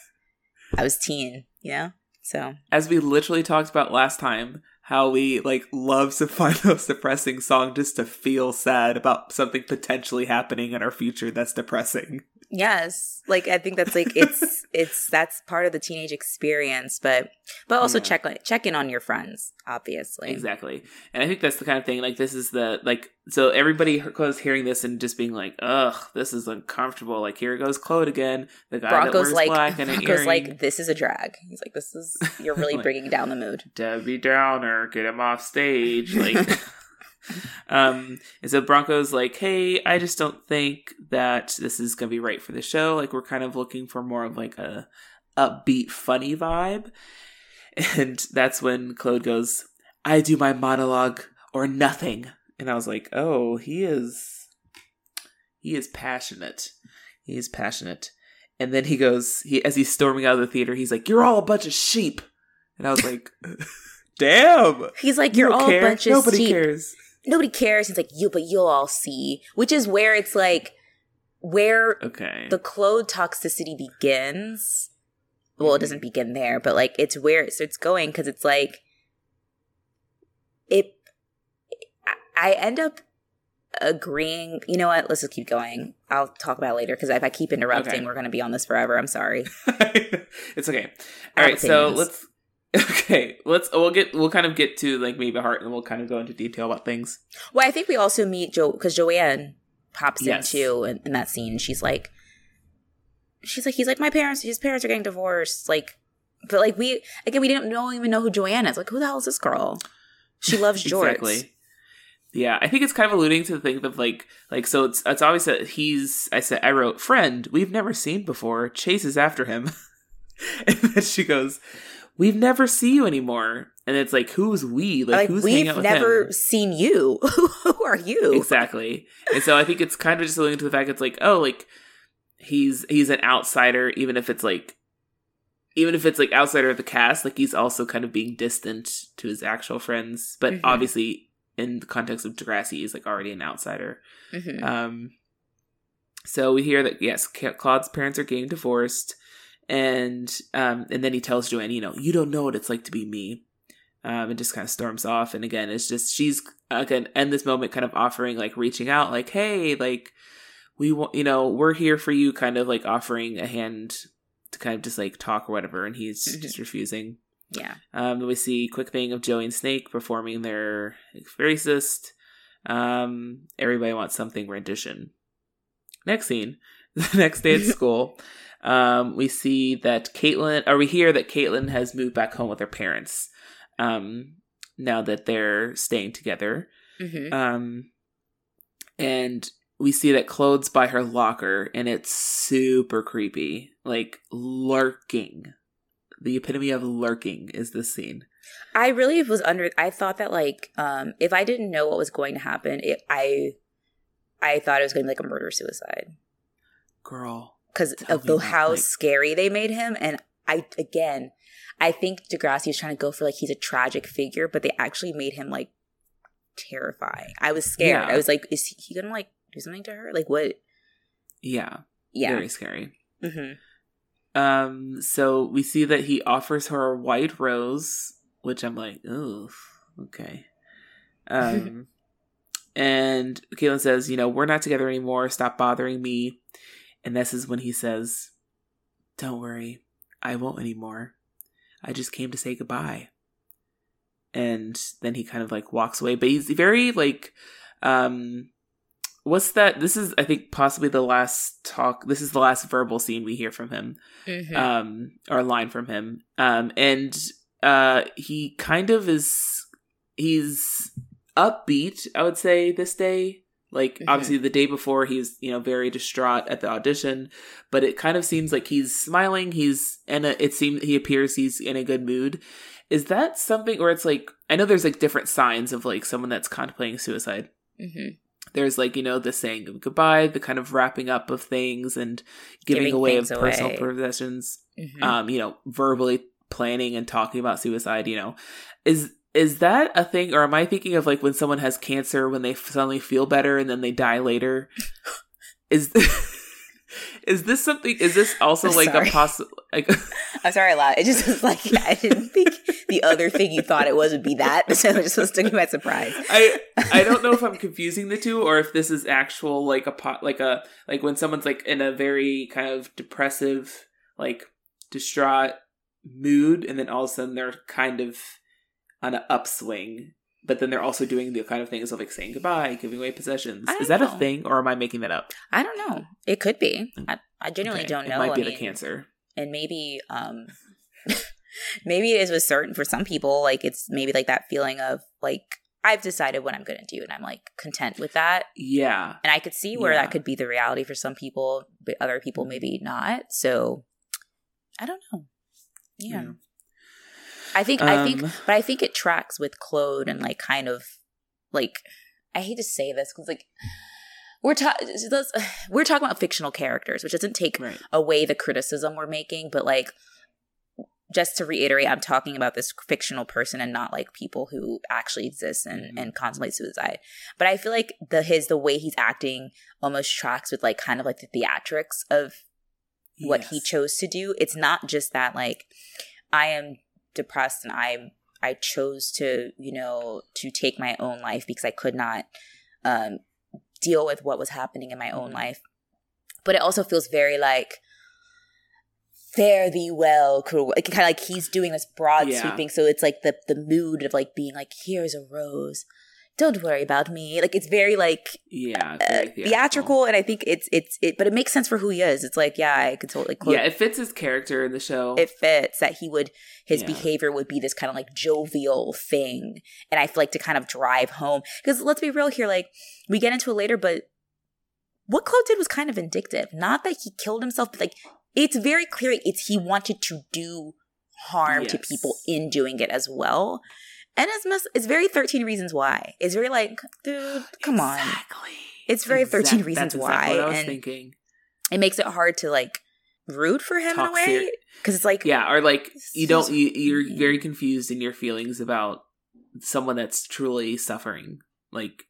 I was teen, you know? So as we literally talked about last time, how we like love to find those depressing songs just to feel sad about something potentially happening in our future that's depressing. Yes. Like I think that's like it's it's that's part of the teenage experience, but but also yeah. check check in on your friends, obviously. Exactly. And I think that's the kind of thing like this is the like so everybody goes hearing this and just being like, "Ugh, this is uncomfortable." Like here goes Claude again, the guy Bronco's that wears like, black and Bronco's an like, "This is a drag." He's like, "This is you're really like, bringing down the mood." Debbie Downer, get him off stage like um, and so Bronco's like, hey, I just don't think that this is gonna be right for the show. Like, we're kind of looking for more of like a upbeat, funny vibe. And that's when Claude goes, I do my monologue or nothing. And I was like, oh, he is, he is passionate. He is passionate. And then he goes, he as he's storming out of the theater, he's like, "You're all a bunch of sheep," and I was like, "Damn!" He's like, "You're all care? a bunch of Nobody sheep." cares nobody cares. He's like, you, but you'll all see, which is where it's like, where okay. the Claude toxicity begins. Well, it doesn't mm-hmm. begin there, but like it's where it starts going because it's like, it, I end up agreeing. You know what? Let's just keep going. I'll talk about it later because if I keep interrupting, Okay. we're going to be on this forever. I'm sorry. it's okay. All right, right, so let's. Okay, let's. We'll get. We'll kind of get to like maybe heart, and we'll kind of go into detail about things. Well, I think we also meet Joe because Joanne pops Yes. in too in, in that scene. She's like, she's like, he's like, my parents, his parents are getting divorced. Like, but like we again, we didn't know even know who Joanne is. Like, who the hell is this girl? She loves Jorts. Exactly. Yeah, I think it's kind of alluding to the thing of like, like so it's it's obvious that he's. I said I wrote friend we've never seen before chases after him, and then she goes, "We've never see you anymore," and it's like, who's we? Like, Like, who's hanging we've with never him? seen you. who are you? exactly. And so I think it's kind of just alluding to the fact it's like, oh, like he's he's an outsider, even if it's like even if it's like outsider of the cast, like he's also kind of being distant to his actual friends. But Mhm. obviously in the context of Degrassi, he's like already an outsider. Mhm. Um so we hear that yes, Claude's parents are getting divorced, and um, and then he tells Joanne, you know, you don't know what it's like to be me, um, and just kind of storms off. And again, it's just she's again in this moment, kind of offering like reaching out, like, hey, like we want, you know, we're here for you, kind of like offering a hand to kind of just like talk or whatever, and he's Mhm. just refusing. yeah. Um, we see quick thing of Joey and Snake performing their racist. Um, everybody wants something rendition. Next scene, the next day at school, um, we see that Caitlin, or we hear that Caitlin has moved back home with her parents. Um, now that they're staying together, hmm um, and we see that Claude's by her locker, and it's super creepy, like lurking. The epitome of lurking is this scene. I really was under. I thought that like, um, if I didn't know what was going to happen, it, I, I thought it was going to be like a murder suicide Girl, because of the how like- scary they made him. And I again, I think Degrassi was trying to go for like he's a tragic figure, but they actually made him like terrifying. I was scared. Yeah. I was like, is he gonna like do something to her? Like what? yeah, Yeah. very scary. hmm Um, so we see that he offers her a white rose, which I'm like, oh, okay. Um, and Caitlin says, you know, we're not together anymore. Stop bothering me. And this is when he says, don't worry, I won't anymore. I just came to say goodbye. And then he kind of like walks away, but he's very like, um, what's that? This is, I think, possibly the last talk. This is the last verbal scene we hear from him hmm um or line from him um and uh he kind of is he's upbeat i would say this day like Mhm. obviously the day before he's you know very distraught at the audition but it kind of seems like he's smiling he's and it seems he appears he's in a good mood. Is that something or it's like i know there's like different signs of like someone that's contemplating suicide. Hmm there's like you know the saying of goodbye the kind of wrapping up of things and giving, Giving away of personal away. possessions hmm um, you know, verbally planning and talking about suicide, you know, is is that a thing, or am I thinking of like when someone has cancer when they suddenly feel better and then they die later? Is is this something? Is this also I'm like sorry. a possible? Like, I'm sorry, a lot. It just was like I didn't think the other thing you thought it was would be that, so it just was me by surprise. I I don't know if I'm confusing the two or if this is actual like a pot like a like when someone's like in a very kind of depressive like distraught mood and then all of a sudden they're kind of on an upswing but then they're also doing the kind of things of like saying goodbye giving away possessions is that don't a thing or am I making that up I don't know. It could be. I, I genuinely Mm. Okay, don't know. it might I be the mean, cancer and maybe um maybe it is with certain for some people like it's maybe like that feeling of like i've decided what i'm gonna do and i'm like content with that yeah and i could see where Yeah. that could be the reality for some people but other people maybe not so i don't know yeah, Yeah. I think i think Um, but i think it tracks with claude and like kind of like i hate to say this because like we're talking we're talking about fictional characters which doesn't take right away the criticism we're making, but like just to reiterate, I'm talking about this fictional person and not like people who actually exist and, Mhm. and contemplate suicide. But I feel like the his the way he's acting almost tracks with like kind of like the theatrics of what he chose to do. It's not just that like I am depressed and I I chose to, you know, to take my own life because I could not um deal with what was happening in my own life. But it also feels very like fare thee well. Like kind of like he's doing this broad Yeah. sweeping. So it's like the the mood of like being like, here's a rose. Don't worry about me. Like it's very like Yeah, uh, very theatrical. and I think it's it's it, but it makes sense for who he is. It's like yeah, I could totally quote. Yeah, it fits his character in the show. it fits that he would his Yeah. behavior would be this kind of like jovial thing and i feel like to kind of drive home because let's be real here like we get into it later but what Claude did was kind of vindictive not that he killed himself but like it's very clear it's he wanted to do harm to people in doing it as well and it's mess- it's very 13 reasons why it's very like dude come on Exactly. It's very 13 reasons that's exactly why, What I was and- thinking. it makes it hard to like root for him in a way because it's like Yeah, or like you don't you, you're very confused in your feelings about someone that's truly suffering. Like,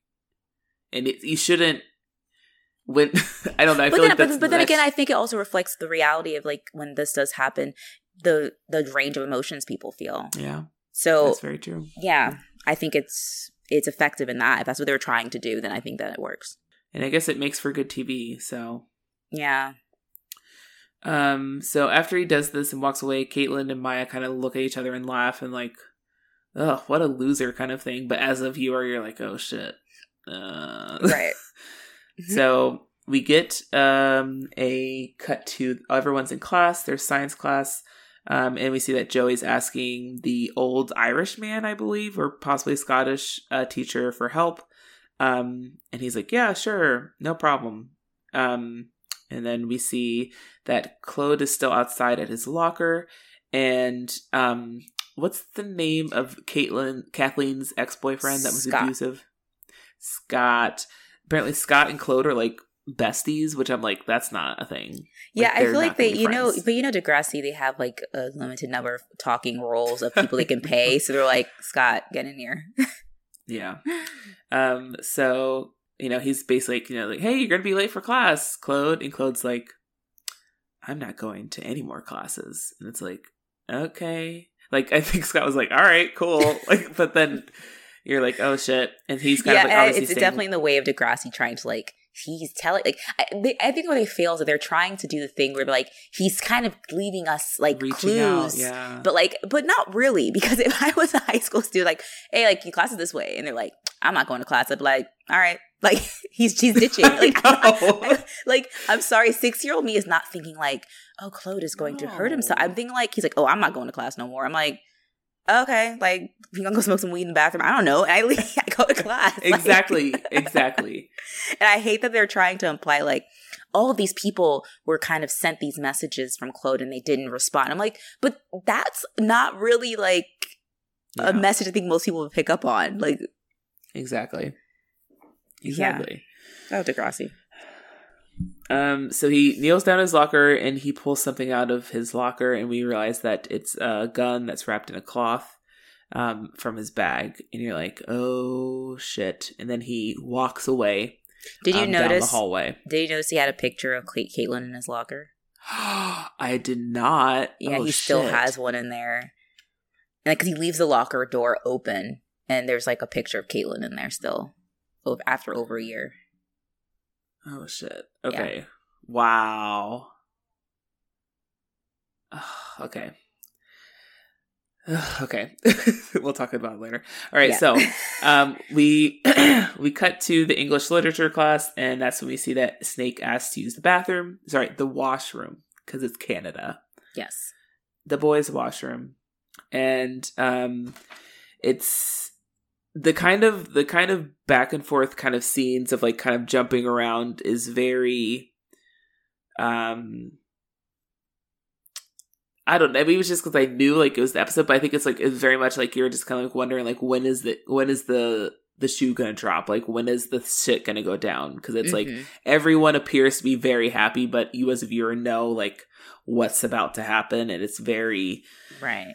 and it, you shouldn't. When I don't know, I but feel then, like but, but then again, I think it also reflects the reality of like when this does happen, the the range of emotions people feel. yeah, So that's very true. yeah, I think it's it's effective in that. If that's what they're trying to do, then I think that it works. And I guess it makes for good TV. So, Yeah, um, so after he does this and walks away, Caitlin and Maya kind of look at each other and laugh and like, oh, what a loser kind of thing. But as a viewer, you're like, oh shit. Uh, right. So we get um, a cut to everyone's in class, their science class, um, and we see that Joey's asking the old Irish man, I believe, or possibly Scottish uh, teacher for help. Um, and he's like, "Yeah, sure, no problem." Um, and then we see that Claude is still outside at his locker, and um, what's the name of Caitlin, Kathleen's ex boyfriend that was Scott. abusive? Scott. Apparently, Scott and Claude are like besties, which I'm like, that's not a thing. Yeah, Like, I feel like they, you know, but you know, Degrassi, they have like a limited number of talking roles of people they can pay. So they're like, Scott, get in here. Yeah. Um. So you know, he's basically you know, like, hey, you're gonna be late for class, Claude, and Claude's like, I'm not going to any more classes, and it's like, okay. Like I think Scott was like, all right, cool. Like, but then you're like, oh shit, and he's kind yeah, of like, obviously it's staying- definitely in the way of Degrassi trying to like he's telling like I, they, I think where they fail is that they're trying to do the thing where like he's kind of leaving us like reaching out. clues, Yeah. but like but not really because if I was a high school student like hey like your class is this way and they're like I'm not going to class I'd be like all right. Like he's she's ditching. Like I I'm like I'm sorry six year old me is not thinking like oh Claude is going to hurt himself. I'm thinking like he's like oh I'm not going to class no more. I'm like okay like you gonna go smoke some weed in the bathroom I don't know I leave, I go to class Like- exactly. Exactly. and I hate that they're trying to imply like all of these people were kind of sent these messages from Claude and they didn't respond. I'm like, but that's not really like Yeah. a message I think most people would pick up on. Like, Exactly. Yeah. Exactly. oh, Degrassi. Um, so he kneels down his locker and he pulls something out of his locker, and we realize that it's a gun that's wrapped in a cloth um, from his bag. And you're like, oh shit. And then he walks away Did you um, down the hallway. Did you notice he had a picture of Cait- Caitlin in his locker? I did not. Yeah, Oh, he still shit. has one in there. And because he leaves the locker door open, and there's like a picture of Caitlin in there still, after over a year. Oh shit. Okay. Wow. Ugh, okay. Okay. we'll talk about it later. All right, Yeah. so um we we cut to the English literature class and that's when we see that Snake asks to use the bathroom. Sorry, the washroom because it's Canada. Yes. The boys' washroom. And um it's the kind of the kind of back and forth kind of scenes of like kind of jumping around is very um I don't know. Maybe it was just because I knew like it was the episode, but I think it's like it's very much like you're just kind of like wondering like when is the when is the the shoe gonna drop? Like when is the shit gonna go down? Because it's like Mhm. everyone appears to be very happy, but you as a viewer know like what's about to happen, and it's very right.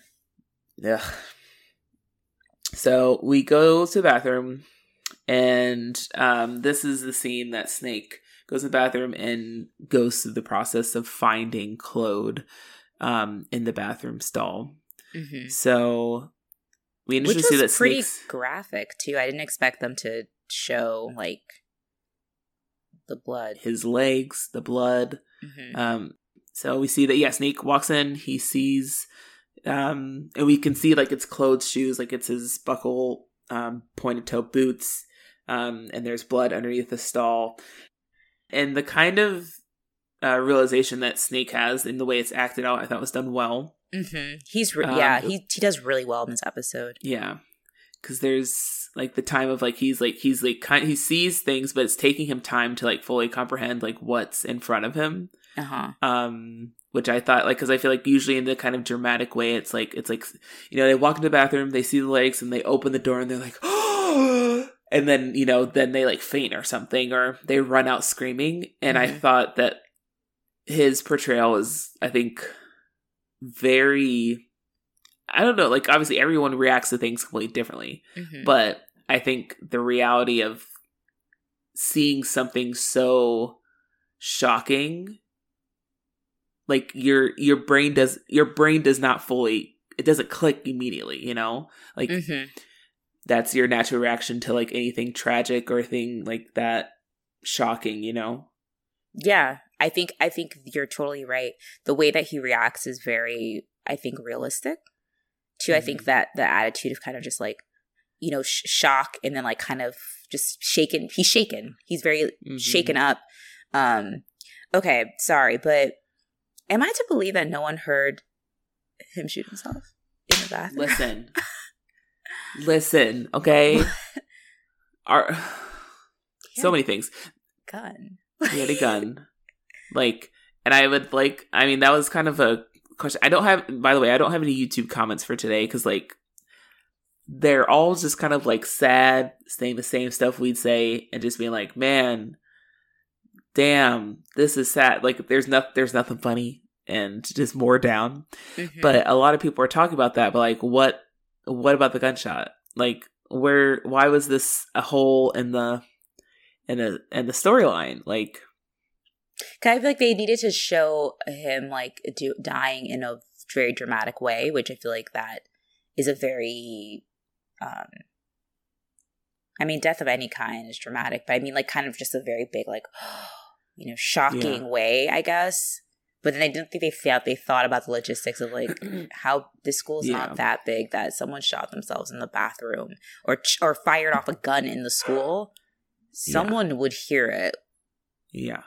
Ugh. So we go to the bathroom, and um, this is the scene that Snake goes to the bathroom and goes through the process of finding Claude um, in the bathroom stall. hmm So we Which initially see that pretty Snake's graphic too. I didn't expect them to show like the blood, his legs, the blood. Mm-hmm. Um, so we see that yeah, Snake walks in. He sees, um, and we can see like it's clothes, shoes, like it's his buckle, um, pointed toe boots, um, and there's blood underneath the stall, and the kind of uh, realization that Snake has in the way it's acted out, I thought was done well. Mm-hmm. He's re- um, yeah, he he does really well in this episode. Yeah, because there's like the time of like he's like he's like kind he sees things, but it's taking him time to like fully comprehend like what's in front of him. Uh huh. Um, which I thought like because I feel like usually in the kind of dramatic way, it's like it's like you know they walk into the bathroom, they see the legs, and they open the door, and they're like, oh, and then you know then they like faint or something, or they run out screaming. And mm-hmm. I thought that his portrayal is, I think, very I don't know, like obviously everyone reacts to things completely differently. Mm-hmm. But I think the reality of seeing something so shocking like your your brain does your brain does not fully it doesn't click immediately, you know? Like mm-hmm. that's your natural reaction to like anything tragic or thing like that shocking, you know? Yeah, I think I think you're totally right. The way that he reacts is very, I think, realistic. Too, mm-hmm. I think mm-hmm. that the attitude of kind of just like, you know, sh- shock and then like kind of just shaken. He's shaken. He's very mm-hmm. shaken up. Um, okay, sorry, but am I to believe that no one heard him shoot himself in the bathroom? Listen, listen, okay. Our so many things. Gun. He had a gun. Like, and I would like, I mean, that was kind of a question. I don't have, by the way, I don't have any YouTube comments for today because, like, they're all just kind of like sad, saying the same stuff we'd say, and just being like, man, damn, this is sad. Like, there's not, there's nothing funny, and just more down. Mm-hmm. But a lot of people are talking about that. But like, what, what about the gunshot? Like, where, why was this a hole in the, in the, in the storyline? Like, I feel like they needed to show him like do, dying in a very dramatic way, which I feel like that is a very, um, I mean, death of any kind is dramatic, but I mean, like, kind of just a very big, like, you know, shocking yeah. way, I guess. But then I didn't think they felt they thought about the logistics of like how the school's yeah. not that big that someone shot themselves in the bathroom or or fired off a gun in the school. Someone yeah. would hear it. Yeah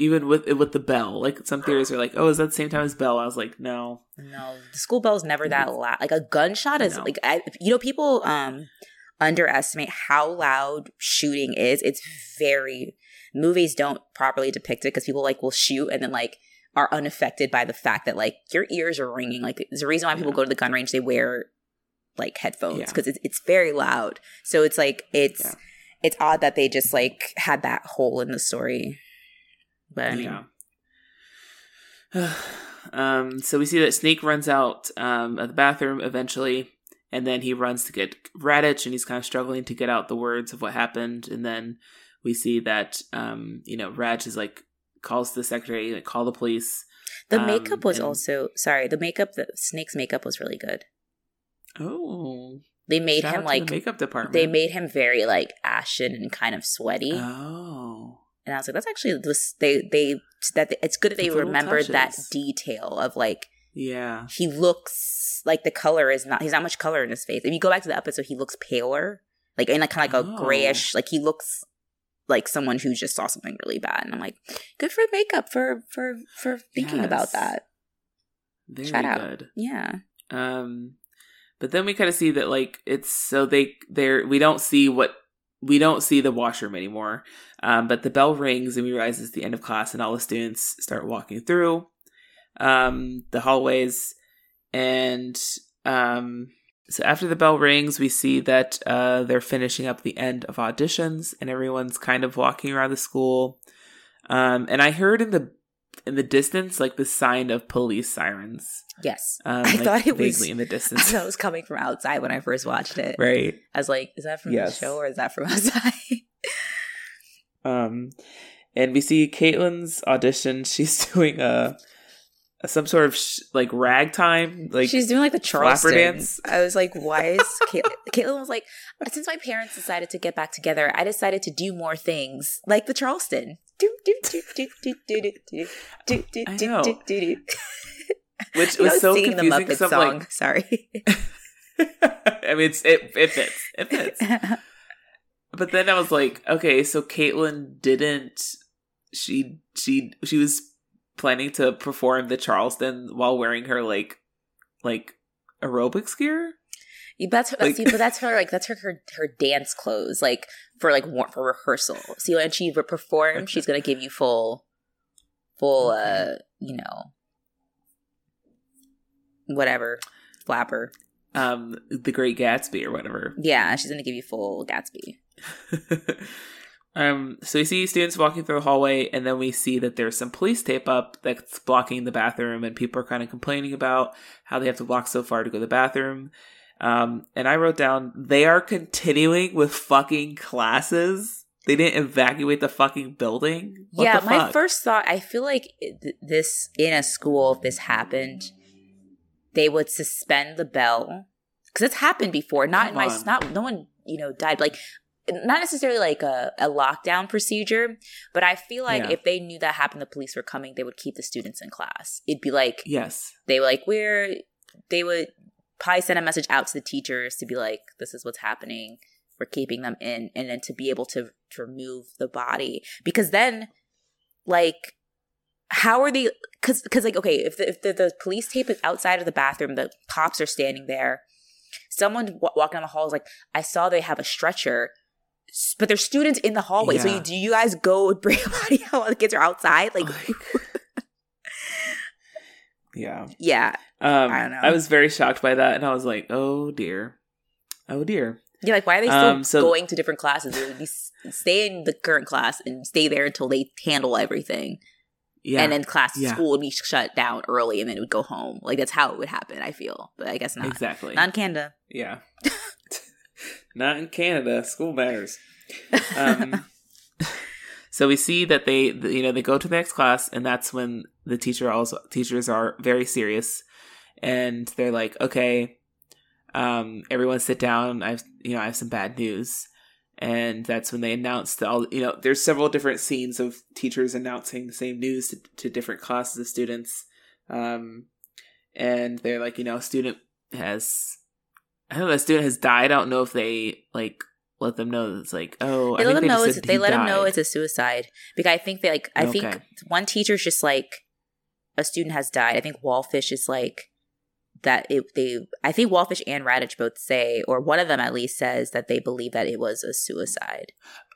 even with with the bell. Like some theories are like, oh, is that the same time as bell? I was like, no, no. The school bell is never that loud. Like a gunshot is no. like, I, you know, people um underestimate how loud shooting is. It's very movies don't properly depict it because people like will shoot and then like are unaffected by the fact that like your ears are ringing. Like there's a reason why people yeah. go to the gun range. They wear like headphones because yeah. it's it's very loud. So it's like it's. Yeah. It's odd that they just like had that hole in the story. But I mean, yeah. um, so we see that Snake runs out um, of the bathroom eventually, and then he runs to get Raditch, and he's kind of struggling to get out the words of what happened. And then we see that um, you know Raj is like calls the secretary, like call the police. The um, makeup was and... also sorry. The makeup, the Snake's makeup was really good. Oh, they made Shout him like the makeup department. They made him very like ashen and kind of sweaty. Oh, and I was like, that's actually this. They they that it's good that they remembered that detail of like, yeah, he looks like the color is not. He's not much color in his face. If you go back to the episode, he looks paler, like in like kind of like oh. a grayish. Like he looks like someone who just saw something really bad. And I'm like, good for makeup for for for thinking yes. about that. Very Shout good. Out. Yeah. Um, but then we kind of see that like it's so they they're we don't see what we don't see the washroom anymore. Um, but the bell rings and we realize it's the end of class and all the students start walking through um, the hallways. And um, so after the bell rings, we see that uh, they're finishing up the end of auditions and everyone's kind of walking around the school. Um, and I heard in the in the distance, like the sign of police sirens. Yes, um, I like thought it was vaguely in the distance. I thought it was coming from outside when I first watched it. Right. I was like, "Is that from yes. the show or is that from outside?" um, and we see Caitlin's audition. She's doing a some sort of sh- like ragtime, like she's doing like the Charleston dance. I was like, "Why is Caitlin?" Caitlin was like, "Since my parents decided to get back together, I decided to do more things like the Charleston." I know. Which was so singing confusing. the Muppet 'cause I'm song. like, Sorry. I mean, it's, it it fits. It fits. But then I was like, okay, so Caitlin didn't. She she she was planning to perform the Charleston while wearing her like like aerobics gear. Yeah, That's her, Like- see, but that's her like that's her, her her dance clothes like for like war- for rehearsal. See when she performs, she's gonna give you full, full uh you know whatever flapper. Um, the Great Gatsby or whatever. Yeah, she's gonna give you full Gatsby. um, so we see students walking through the hallway, and then we see that there's some police tape up that's blocking the bathroom, and people are kind of complaining about how they have to walk so far to go to the bathroom. Um, and I wrote down they are continuing with fucking classes. They didn't evacuate the fucking building. What yeah, my first thought, I feel like th- this in a school, if this happened, they would suspend the bell because it's happened before. Not in my, on. not no one you know died. Like not necessarily like a, a lockdown procedure, but I feel like Yeah. if they knew that happened, the police were coming, they would keep the students in class. It'd be like yes, they were like we're they would probably send a message out to the teachers to be like this is what's happening we're keeping them in and then to be able to, to remove the body because then like how are they because because like okay if the, if the, the police tape is outside of the bathroom the cops are standing there someone w- walking down the hall is like i saw they have a stretcher but there's students in the hallway so you, do you guys go bring a body out while the kids are outside like yeah. yeah Um, I don't know. I was very shocked by that, and I was like, oh dear, oh dear. Yeah, like why are they still Um, so- going to different classes? They would be stay in the current class and stay there until they handle everything, Yeah, and then class Yeah. school would be shut down early, and then it would go home. Like that's how it would happen. I feel, but I guess not. exactly. Not in Canada. Yeah. Not in Canada. School matters. Um, so we see that they, you know, they go to the next class, and that's when the teacher also teachers are very serious, and they're like, "Okay, um, everyone sit down. I've, you know, I have some bad news." And that's when they announced all, you know, there's several different scenes of teachers announcing the same news to, to different classes of students. Um, and they're like, you know, a student has I don't know. A student has died. I don't know if they like let them know that it's like, oh, They I let think them know just it's said they he let them know it's a suicide because I think they like I think Okay. one teacher's just like a student has died. I think Wallfish is like that it they I think Wallfish and Raditch both say or one of them at least says that they believe that it was a suicide.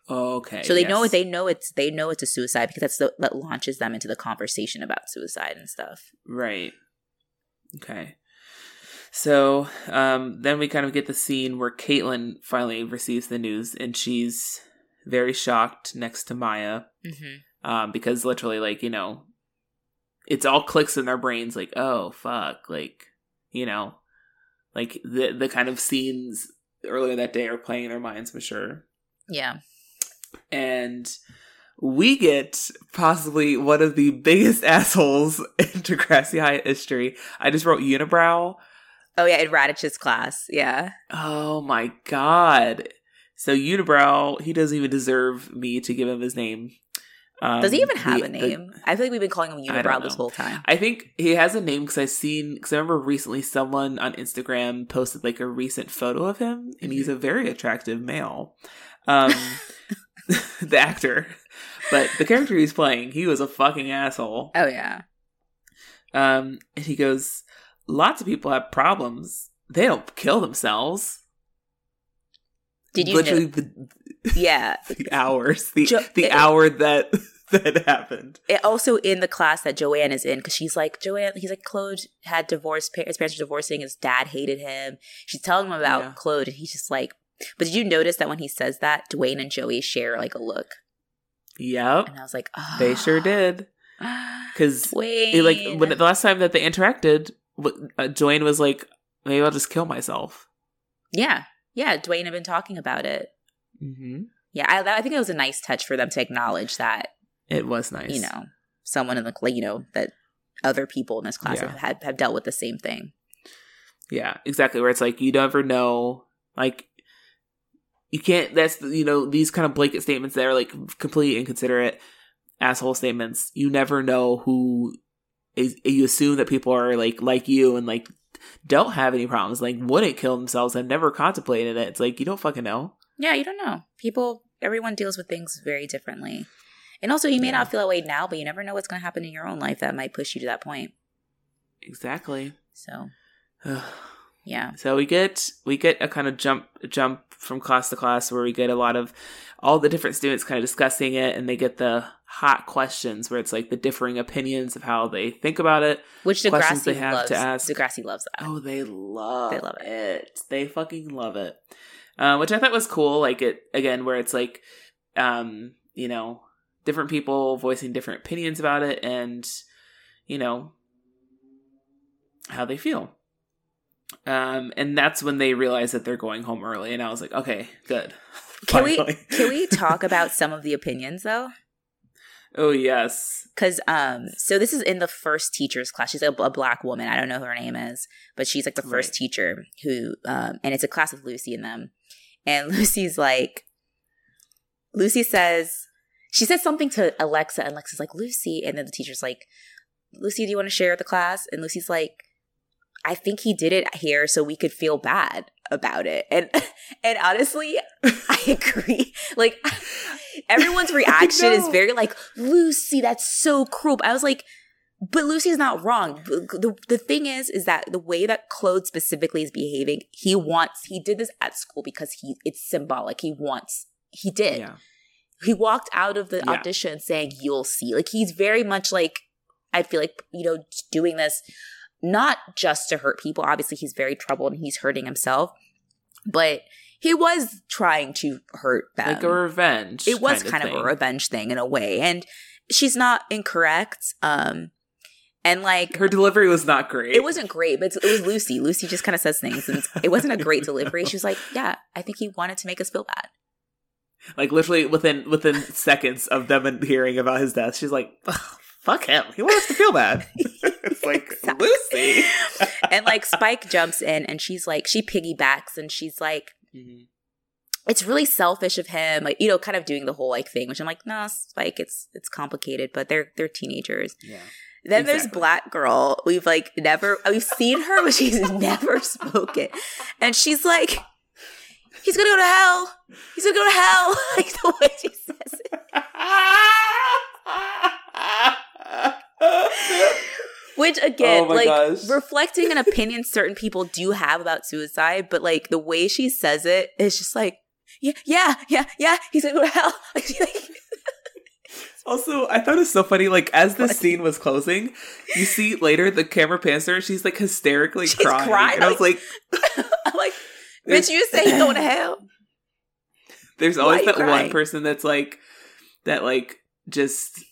Oh, okay. So they know yes. it. They know it's they know it's a suicide because that's the, that launches them into the conversation about suicide and stuff. right. Okay. So um, then we kind of get the scene where Caitlin finally receives the news, and she's very shocked next to Maya Mm-hmm. um, because literally, like you know, it's all clicks in their brains, like oh fuck, like you know, like the the kind of scenes earlier that day are playing in their minds for sure. Yeah. and we get possibly one of the biggest assholes in Degrassi High history. I just wrote unibrow. Oh yeah, in Raditch's class. Yeah. Oh my god! So unibrow, he doesn't even deserve me to give him his name. Um, Does he even have the- a the- name? I feel like we've been calling him Unibrow this whole time. I think he has a name because I've seen. Because I remember recently someone on Instagram posted like a recent photo of him, and he's a very attractive male. Um, the actor, but the character he's playing, he was a fucking asshole. Oh yeah. Um, and he goes, "Lots of people have problems. They don't kill themselves." Did you literally know? the, Yeah. the hours the Jo- the hour that that happened? It also in the class that Joanne is in because she's like Joanne. He's like Claude had divorced. His parents were divorcing. His dad hated him. She's telling him about Yeah. Claude, and he's just like. But did you notice that when he says that, Dwayne and Joey share like a look, Yep, and I was like, oh, they sure ah. did. Because like when the last time that they interacted, uh, Joanne was like, "Maybe I'll just kill myself." yeah, yeah, Dwayne had been talking about it. Mm-hmm. Yeah, I, I think it was a nice touch for them to acknowledge that It was nice. you know someone in the you know that other people in this class Yeah. have, have have dealt with the same thing. Yeah, exactly. Where it's like you never know, like you can't. That's you know these kind of blanket statements that are like completely inconsiderate. asshole statements. You never know who is. You assume that people are like like you and like don't have any problems, like wouldn't kill themselves, have never contemplated it. It's like you don't fucking know. Yeah, you don't know. People, everyone deals with things very differently. And also, you may yeah. not feel that way now, but you never know what's going to happen in your own life that might push you to that point. Exactly. So, yeah. So we get we get a kind of jump jump from class to class where we get a lot of all the different students kind of discussing it, and they get the hot questions where it's like the differing opinions of how they think about it, which Degrassi questions they have loves. to ask. Degrassi loves that. Oh, they love they love it. it. They fucking love it. Uh, which I thought was cool. Like it again, where it's like, um, you know, different people voicing different opinions about it, and you know how they feel. Um, and that's when they realize that they're going home early, and I was like, okay, good. Can we can we talk about some of the opinions though? Oh yes, because um, so this is in the first teacher's class. She's a, a, black woman. I don't know who her name is, but she's like the first right. teacher who, um, and it's a class with Lucy in them. And Lucy's like, Lucy says, she says something to Alexa, and Alexa's like, Lucy. And then the teacher's like, Lucy, do you want to share with the class? And Lucy's like, I think he did it here so we could feel bad about it. And and honestly, I agree. Like everyone's reaction is very like, Lucy, that's so cruel. I was like, but Lucy's not wrong. The, the thing is, is that the way that Claude specifically is behaving, he wants, he did this at school because he, it's symbolic. He wants, he did. Yeah. He walked out of the yeah. audition saying, you'll see. Like, he's very much like, I feel like, you know, doing this not just to hurt people. Obviously, he's very troubled and he's hurting himself, but he was trying to hurt them. Like a revenge. It was kind, of, kind of, a revenge thing in a way. And she's not incorrect. Um, and like her delivery was not great. It wasn't great, but it was Lucy. Lucy just kind of says things, and it wasn't a great delivery. She was like, "Yeah, I think he wanted to make us feel bad." Like literally within within seconds of them hearing about his death, she's like, "Fuck him! He wants to feel bad." it's like Lucy, and like Spike jumps in, and she's like, she piggybacks, and she's like. Mm-hmm it's really selfish of him, like you know, kind of doing the whole like thing, which I'm like, no, Spike, it's it's complicated, but they're they're teenagers. Yeah. Then exactly. there's Black Girl. We've like never we've seen her, but she's never spoken. And she's like, he's gonna go to hell. He's gonna go to hell. Like the way she says it. Which again, oh like gosh. reflecting an opinion certain people do have about suicide, but like the way she says it is just like, yeah, yeah, yeah, yeah. He's gonna go to hell. Also, I thought it was so funny. Like as the scene was closing, you see later the camera pans her. and She's like hysterically she's crying. crying. And I was like, I'm like, bitch, you say he's going to hell. There's always that crying? one person that's like, that like just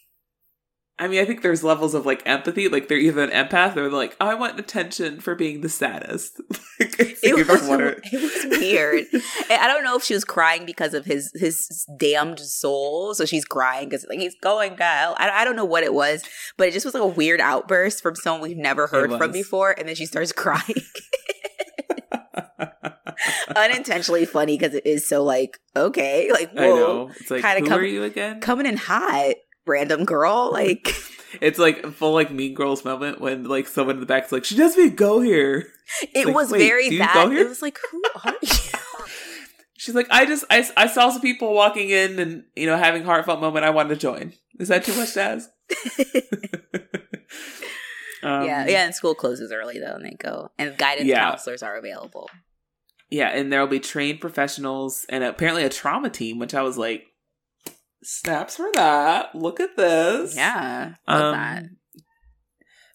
I mean, I think there's levels of like empathy. Like they're either an empath or like, oh, I want attention for being the saddest. like, it, was, it was weird. I don't know if she was crying because of his his damned soul, so she's crying because like he's going to hell. I, I don't know what it was, but it just was like a weird outburst from someone we've never heard from before, and then she starts crying. Unintentionally funny because it is so like okay, like whoa, it's like kind of who are you again? Coming in hot random girl. Like it's like full like Mean Girls moment when like someone in the back is like, "She does me go here." It like, was very that. It was like, who are you? She's like, I just I, I saw some people walking in and you know having heartfelt moment. I wanted to join. Is that too much to ask? um, yeah, yeah. And school closes early though, and they go. And guidance yeah. counselors are available. Yeah, and there will be trained professionals and apparently a trauma team, which I was like, snaps for that. Look at this. Yeah. Love um, that.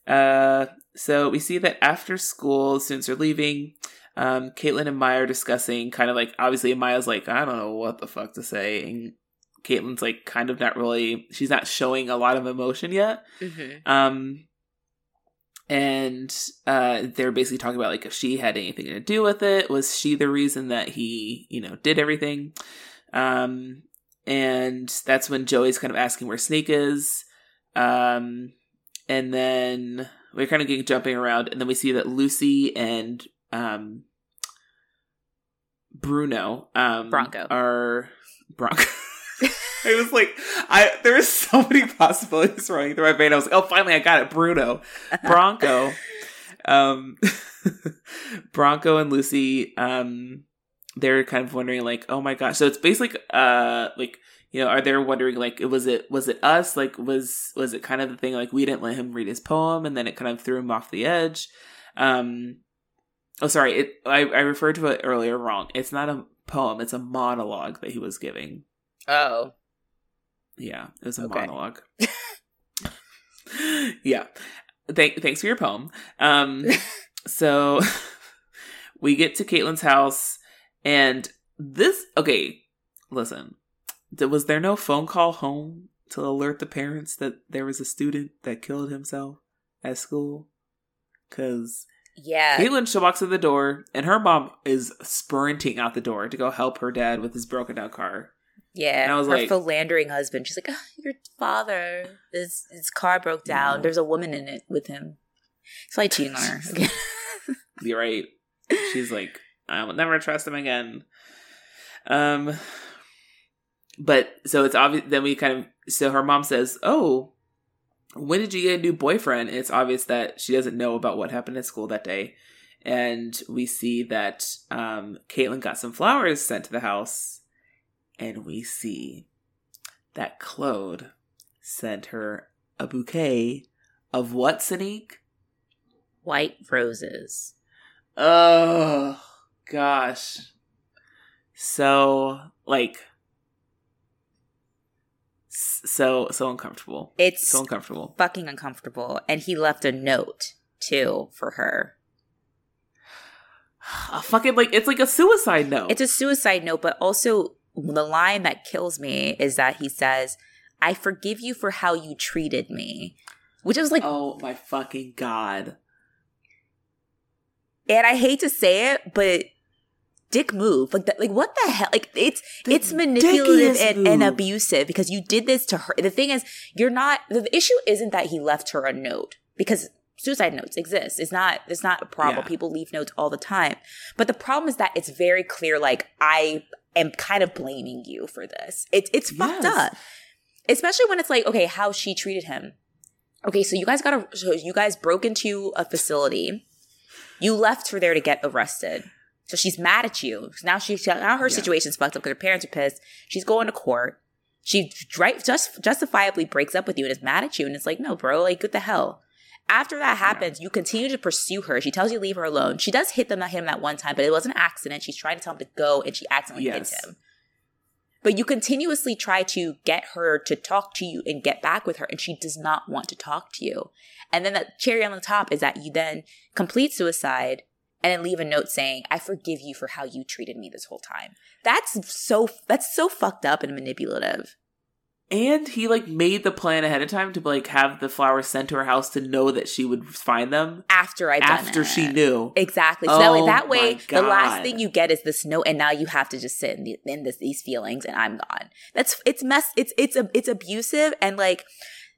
Uh, so we see that after school, students are leaving. Um, Caitlin and Maya are discussing kind of like obviously Maya's like, I don't know what the fuck to say. And Caitlin's like kind of not really she's not showing a lot of emotion yet. Mm-hmm. Um and uh they're basically talking about like if she had anything to do with it. Was she the reason that he, you know, did everything? Um and that's when Joey's kind of asking where Snake is. Um, and then we're kind of getting jumping around, and then we see that Lucy and um, Bruno um, Bronco are Bronco. I was like, I there were so many possibilities running through my brain. I was like, oh, finally, I got it. Bruno, Bronco, um, Bronco and Lucy. Um, they're kind of wondering, like, oh my gosh. So it's basically, uh, like you know, are they wondering like was it was it us? Like was was it kind of the thing like we didn't let him read his poem and then it kind of threw him off the edge? Um Oh sorry, it I, I referred to it earlier wrong. It's not a poem, it's a monologue that he was giving. Oh. Yeah, it was a okay. monologue. yeah. Thank, thanks for your poem. Um, so we get to Caitlin's house, and this. Okay, listen was there no phone call home to alert the parents that there was a student that killed himself at school? Because yeah, Caitlin she walks to the door, and her mom is sprinting out the door to go help her dad with his broken down car. Yeah, and I was her like, philandering husband. She's like, oh, "Your father, his his car broke down. No. There's a woman in it with him. It's like cheating on her." You're right. She's like, "I will never trust him again." Um, but so it's obvious. Then we kind of so her mom says, "Oh, when did you get a new boyfriend?" And it's obvious that she doesn't know about what happened at school that day. And we see that um, Caitlin got some flowers sent to the house, and we see that Claude sent her a bouquet of what, Sanique? White roses. Oh gosh. So like so so uncomfortable. It's so uncomfortable. Fucking uncomfortable. And he left a note too for her. A fucking like it's like a suicide note. It's a suicide note, but also the line that kills me is that he says, "I forgive you for how you treated me," which is like, oh my fucking god. And I hate to say it, but dick move. Like that like what the hell? Like it's the it's manipulative and, and, abusive because you did this to her. The thing is you're not the issue isn't that he left her a note because suicide notes exist. It's not it's not a problem. Yeah. people leave notes all the time. But the problem is that it's very clear like i am kind of blaming you for this. It's it's yes. fucked up. Especially when it's like okay how she treated him. Okay so you guys got a so you guys broke into a facility. You left her there to get arrested so she's mad at you. Now she's now her yeah. situation's fucked up because her parents are pissed. She's going to court. She right just justifiably breaks up with you and is mad at you. And it's like, no, bro, like what the hell? After that happens, yeah. you continue to pursue her. She tells you to leave her alone. She does hit them at him that one time, but it was an accident. She's trying to tell him to go, and she accidentally yes. hits him. But you continuously try to get her to talk to you and get back with her, and she does not want to talk to you. And then the cherry on the top is that you then complete suicide and then leave a note saying, I forgive you for how you treated me this whole time. That's so that's so fucked up and manipulative. And he like made the plan ahead of time to like have the flowers sent to her house to know that she would find them after I after it. she knew exactly. So oh, that way, that way the last thing you get is this note, and now you have to just sit in, the, in this, these feelings, and I'm gone. That's it's mess. It's it's a it's abusive, and like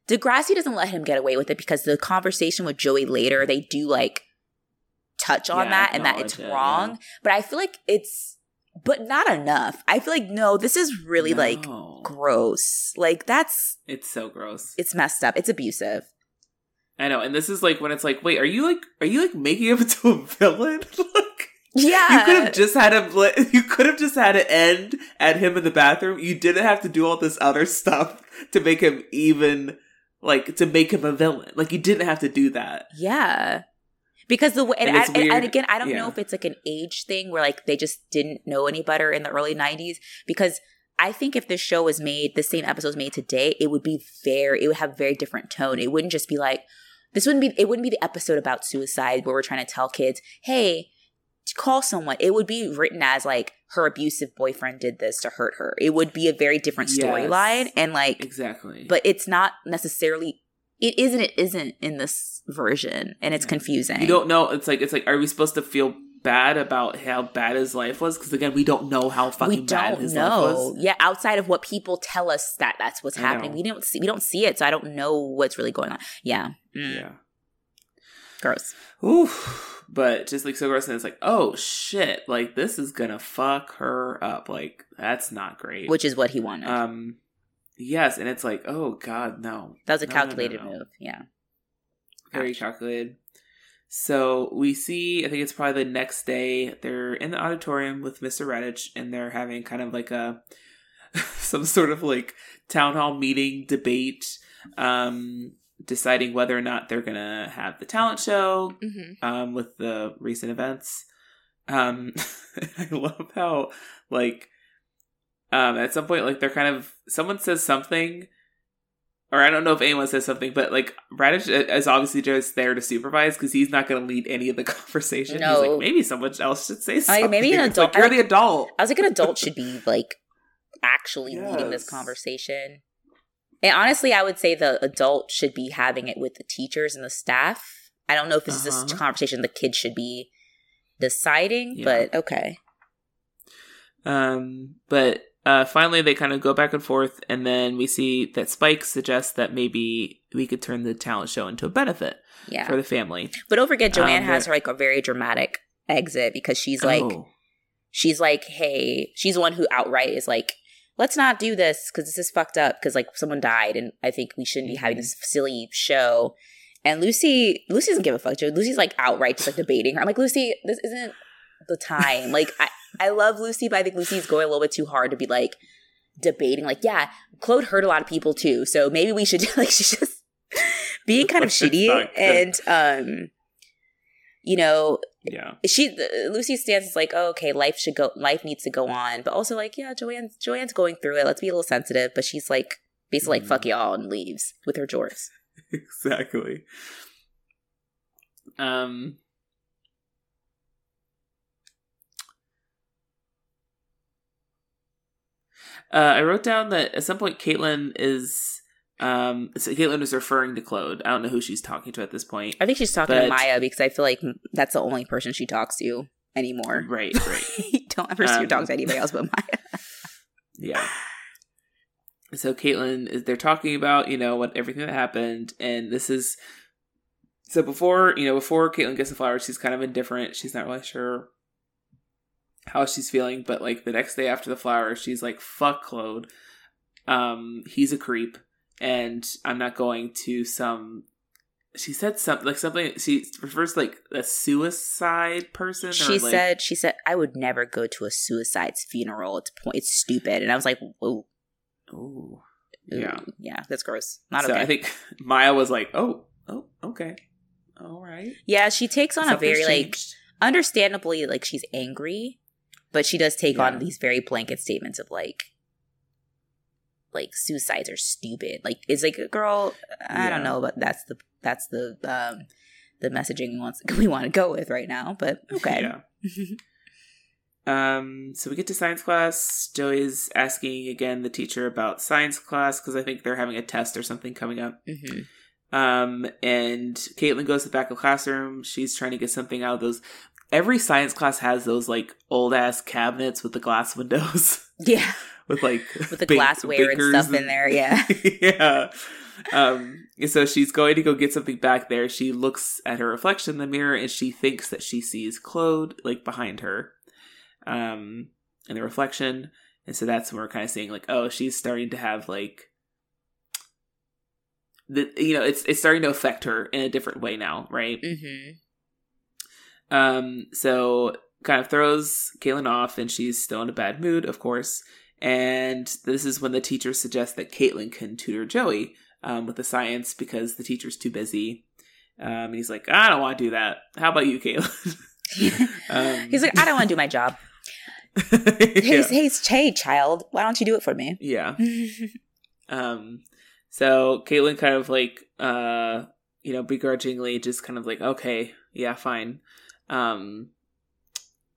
Degrassi doesn't let him get away with it because the conversation with Joey later, they do like touch on yeah, that and that it's it, wrong. Yeah. But I feel like it's but not enough. I feel like no, this is really no. like gross. Like that's it's so gross. It's messed up. It's abusive. I know, and this is like when it's like, wait, are you like, are you like making him into a villain? like, yeah, you could have just had him. You could have just had it end at him in the bathroom. You didn't have to do all this other stuff to make him even like to make him a villain. Like you didn't have to do that. Yeah because the way and, and, and, and, again i don't yeah. know if it's like an age thing where like they just didn't know any better in the early 90s because i think if this show was made the same episode was made today it would be very it would have very different tone. It wouldn't just be like this wouldn't be it wouldn't be the episode about suicide where we're trying to tell kids hey call someone. It would be written as like her abusive boyfriend did this to hurt her. It would be a very different storyline yes, and like exactly. but it's not necessarily it is and it isn't in this version and it's confusing you don't know it's like it's like are we supposed to feel bad about how bad his life was because again we don't know how fucking we bad his know. life was yeah outside of what people tell us that that's what's happening we don't see we don't see it so i don't know what's really going on yeah mm. yeah gross Oof. but just like so gross, and it's like, oh shit, like this is gonna fuck her up. Like that's not great. Which is what he wanted. um, yes, and it's like, oh god, no, that was a no, no, no, calculated no. move. Yeah. very Gotcha. calculated. So we see, I think it's probably the next day, they're in the auditorium with Mr. Raditch and they're having kind of like a some sort of like town hall meeting debate, um, deciding whether or not they're gonna have the talent show Mm-hmm. um, with the recent events. Um, I love how like um, at some point like they're kind of someone says something, or I don't know if anyone says something, but like Raditch is obviously just there to supervise because he's not going to lead any of the conversation. He's No. like maybe someone else should say Like, something. maybe an It's like, adult- you're I the adult. I was like, an adult should be like actually leading this conversation. And honestly, I would say the adult should be having it with the teachers and the staff. I don't know if this is Uh-huh. a conversation the kids should be deciding, Yeah. but okay. Um, but uh, finally, they kind of go back and forth, and then we see that Spike suggests that maybe we could turn the talent show into a benefit Yeah. for the family. But don't forget, Joanne Um, has but- like a very dramatic exit because she's like, Oh. she's like, hey, she's the one who outright is like, let's not do this because this is fucked up because like someone died and I think we shouldn't be having Mm-hmm. this silly show. And Lucy, Lucy doesn't give a fuck. Lucy's like outright just like debating her. I'm like, Lucy, this isn't the time. like, I, I love Lucy, but I think Lucy's going a little bit too hard to be like debating. Like, yeah, Claude hurt a lot of people too, so maybe we should like she's just being kind of shitty and um, you know, Yeah. she the, Lucy's stance is like, oh, okay, life should go, life needs to go on, but also like, yeah, Joanne's Joanne's going through it. Let's be a little sensitive, but she's like basically like, fuck Mhm. y'all and leaves with her jorts. exactly. Um. Uh, I wrote down that at some point Caitlin is um so Caitlin is referring to Claude. I don't know who she's talking to at this point. I think she's talking to Maya because I feel like that's the only person she talks to anymore. Right, right. Don't ever see her Um, talk to anybody else but Maya. Yeah. So Caitlin is they're talking about, you know, what everything that happened and this is so before, you know, before Caitlin gets the flowers, she's kind of indifferent. She's not really sure how she's feeling, but like the next day after the flowers, she's like, fuck Claude. Um, he's a creep and I'm not going to some she said something like something she refers to like a suicide person or, She like- said, she said, I would never go to a suicide's funeral. It's po- it's stupid. And I was like, whoa. Ooh. ooh, Yeah. Yeah, that's gross. Not so okay. I think Maya was like, "Oh, oh, okay, all right." yeah, she takes on a Something's very like understandably like she's angry, but she does take Yeah. on these very blanket statements of like like suicides are stupid. Like it's like a girl, I don't know, but that's the that's the um the messaging we want we want to go with right now. But okay. Yeah. Um. So we get to science class. Joey's asking again the teacher about science class because I think they're having a test or something coming up. hmm Um. And Caitlin goes to the back of the classroom. She's trying to get something out of those. Every science class has those like old ass cabinets with the glass windows. Yeah, with like with the glassware and stuff in there. Yeah. yeah. Um, so she's going to go get something back there. She looks at her reflection in the mirror and she thinks that she sees Claude like behind her, um, in the reflection. And so that's when we're kind of seeing like, oh, she's starting to have like the you know it's it's starting to affect her in a different way now, right? hmm Um, so kind of throws Caitlin off, and she's still in a bad mood, of course. And this is when the teacher suggests that Caitlin can tutor Joey um, with the science because the teacher's too busy. Um, and he's like, I don't want to do that. How about you, Caitlin? Um, He's like, I don't want to do my job. yeah. Hey, hey, hey, child, why don't you do it for me? yeah. Um, so Caitlin kind of like, uh, you know, begrudgingly just kind of like, okay, yeah, fine. Um,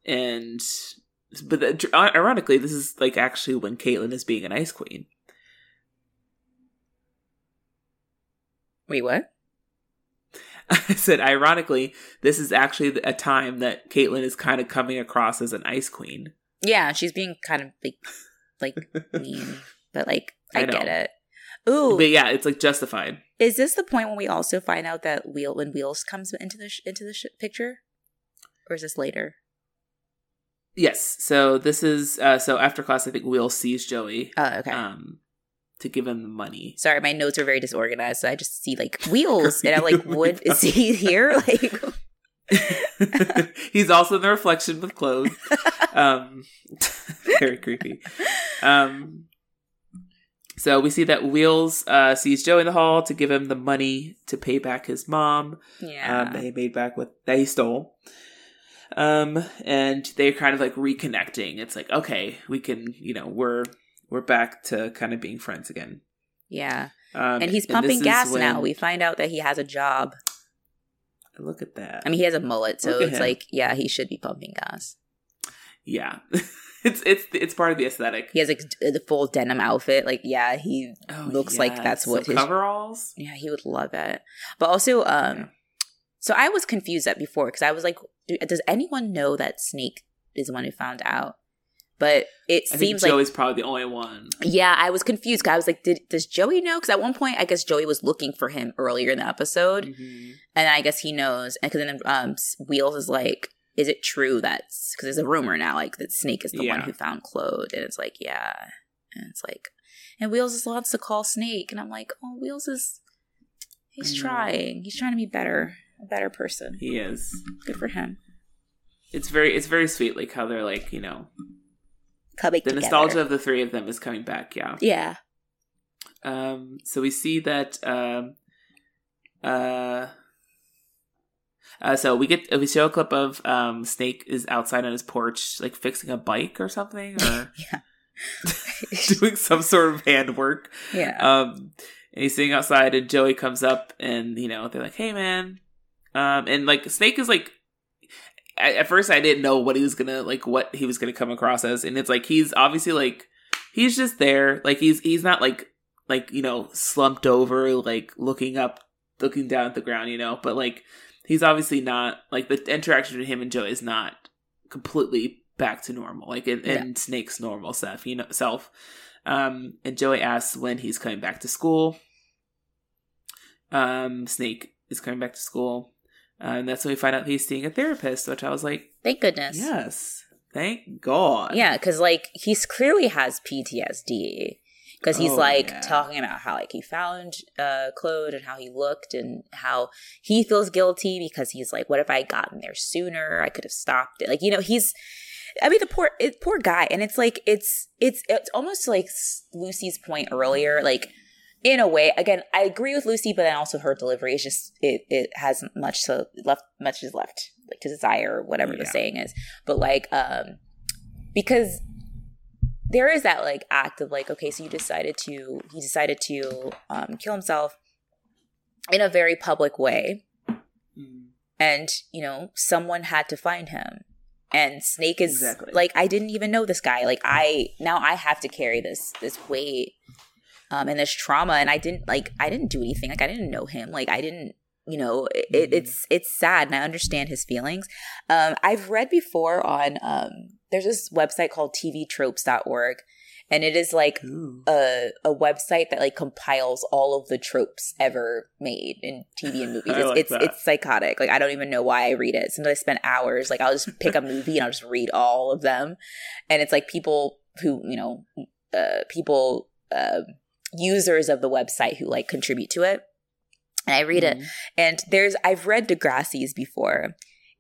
and, but the, ironically, this is like actually when Caitlin is being an ice queen. Wait, what? I said, ironically, this is actually a time that Caitlin is kind of coming across as an ice queen. Yeah, she's being kind of like, like mean, but like I, I get it. Ooh, But yeah, it's like justified. is this the point when we also find out that Wheel when Wheels comes into the sh- into the sh- picture? Or is this later? Yes. So this is uh so after class I think Will sees Joey Oh, okay. um to give him the money. Sorry, my notes are very disorganized, so I just see like wheels, and I'm like, "What is he here?" Like, He's also in the reflection with Claude. Um very creepy. Um so we see that Wheels uh, sees Joey in the hall to give him the money to pay back his mom. yeah, um, that he made back with that he stole. Um, and they're kind of like reconnecting. It's like, okay, we can, you know, we're we're back to kind of being friends again. yeah, Um, and he's pumping is gas when- now. We find out that he has a job. look at that. I mean, he has a mullet, so it's him. like, yeah, he should be pumping gas. yeah, it's it's it's part of the aesthetic. He has like the full denim outfit. Like, yeah, he Oh, looks like that's what Some his coveralls. Yeah, he would love it. But also, um, Yeah. So I was confused at before because I was like, does anyone know that Snake is the one who found out? But it I think seems like Joey's probably the only one. yeah, I was confused. I was like, did does Joey know? Because at one point, I guess Joey was looking for him earlier in the episode, Mhm. and I guess he knows. And because then um, Wheels is like, is it true that because there's a rumor now like that Snake is the one who found Claude, and it's like, yeah, and it's like, and Wheels just wants to call Snake, and I'm like, oh, Wheels is he's trying, he's trying to be better, a better person. He is. Good for him. It's very it's very sweet, like how they're like you know Coming the nostalgia of the three of them is coming back. Yeah. Yeah. Um, so we see that um, uh, uh, so we get we show a clip of um, Snake is outside on his porch, like fixing a bike or something, or Yeah. doing some sort of handwork. Yeah. Um, and he's sitting outside, and Joey comes up, and you know they're like, "Hey, man," um, and like Snake is like. At, at first, I didn't know what he was gonna like, what he was gonna come across as, and it's like he's obviously like he's just there, like he's he's not like like you know slumped over, like looking up, looking down at the ground, you know, but like he's obviously not like the interaction between him and Joey is not completely back to normal, like in, in Snake's normal self, you know, self. Um, and Joey asks when he's coming back to school. Um, Snake is coming back to school, uh, and that's when we find out he's seeing a therapist. Which I was like, Thank goodness. yes, thank God. Yeah, because like he's clearly has PTSD because he's Oh, like yeah. talking about how like he found uh Claude and how he looked and how he feels guilty because he's like, what if I had gotten there sooner? I could have stopped it. Like you know, he's. I mean, the poor, it, poor guy, and it's like it's it's it's almost like Lucy's point earlier, like. In a way, again, I agree with Lucy, but then also her delivery is just it. It has much to left, much is left like to desire, or whatever the saying is. But like, um, because there is that like act of like okay so you decided to he decided to um, kill himself in a very public way Mm. and you know someone had to find him and snake is Exactly. like i didn't even know this guy like i now i have to carry this this weight um and this trauma and i didn't like i didn't do anything like i didn't know him like i didn't you know it, Mhm. it's it's sad and i understand his feelings um i've read before on um there's this website called tvtropes.org and it is like Ooh. a a website that like compiles all of the tropes ever made in TV and movies. It's like it's, it's psychotic. Like I don't even know why I read it. Sometimes I spend hours. Like I'll just pick a movie and I'll just read all of them, and it's like people who you know, uh, people uh, users of the website who like contribute to it. And I read it, Mhm. and there's I've read Degrassi's before.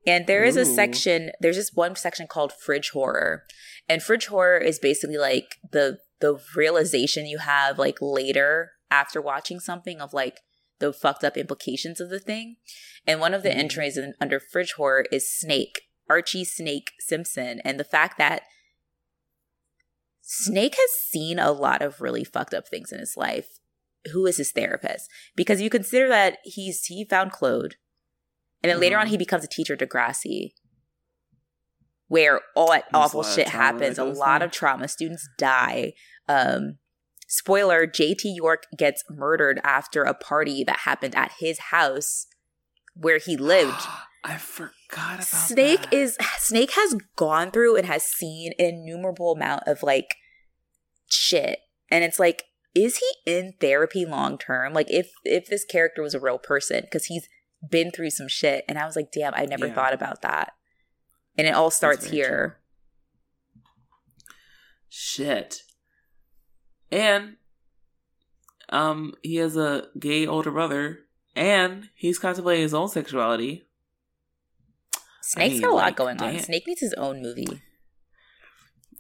And there is a Ooh. section, there's this one section called fridge horror. And fridge horror is basically like the the realization you have like later after watching something of like the fucked up implications of the thing. And one of the Mhm. entries in, under fridge horror is Snake, Archie Snake Simpson, and the fact that Snake has seen a lot of really fucked up things in his life. Who is his therapist? Because you consider that he's he found Claude, and then later on Mhm. he becomes a teacher to Degrassi, where all that There's awful shit happens. A lot of trauma. Students die. Um, spoiler: J.T. York gets murdered after a party that happened at his house where he lived. I forgot about Snake that. is Snake has gone through and has seen an innumerable amount of like shit. And it's like, is he in therapy long term? Like if if this character was a real person, because he's been through some shit. And I was like, damn, I never Yeah. thought about that. And it all starts here. Shit. And um he has a gay older brother and he's contemplating his own sexuality. Snake's mean, got a lot like, going on. Snake needs his own movie.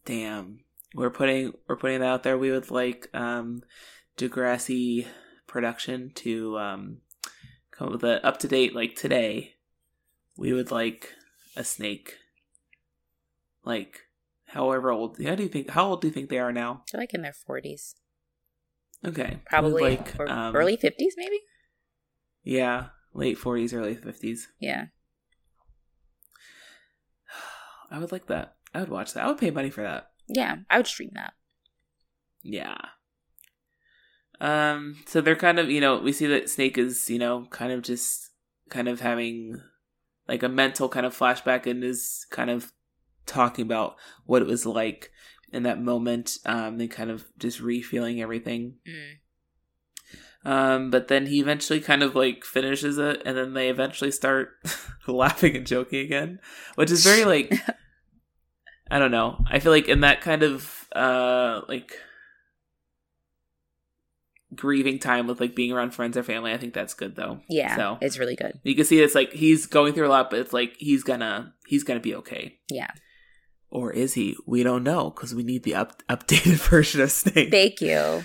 Damn. We're putting we're putting that out there. We would like um Degrassi production to um come up with a up to date like today. We would like a snake. Like however old how do you think how old do you think they are now? They're like in their forties. Okay. Probably like um, early fifties, maybe? Yeah. Late forties, early fifties. Yeah. I would like that. I would watch that. I would pay money for that. Yeah. I would stream that. Yeah. Um, so they're kind of, you know, we see that Snake is, you know, kind of just kind of having like a mental kind of flashback and is kind of talking about what it was like in that moment. Um, and kind of just re-feeling everything. Mm. Um, but then he eventually kind of like finishes it and then they eventually start laughing and joking again, which is very like I don't know. I feel like in that kind of uh like grieving time with like being around friends or family, I think that's good though. Yeah. So It's really good. you can see it's like he's going through a lot, but it's like he's gonna he's gonna be okay. Yeah. Or is he? We don't know because we need the up- updated version of Snake. Thank you.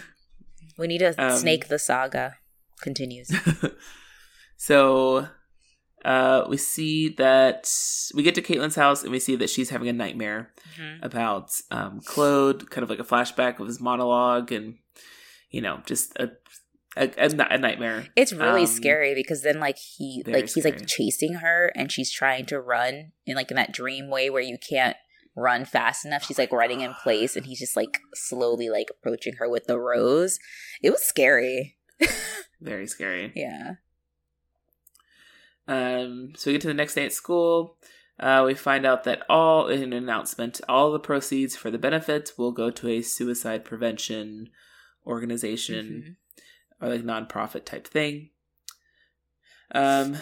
We need a Um, Snake the Saga continues. so uh we see that we get to Caitlin's house and we see that she's having a nightmare Mhm. about um Claude, kind of like a flashback of his monologue and you know, just a a, a, a nightmare. It's really Um, scary because then like he like he's like chasing her and she's trying to run in like in that dream way where you can't run fast enough. She's like running in place and he's just like slowly like approaching her with the rose. It was scary. Very scary. Yeah. Um, so we get to the next day at school. Uh, we find out that all in an announcement, all the proceeds for the benefit will go to a suicide prevention organization Mhm. or like nonprofit type thing. Um,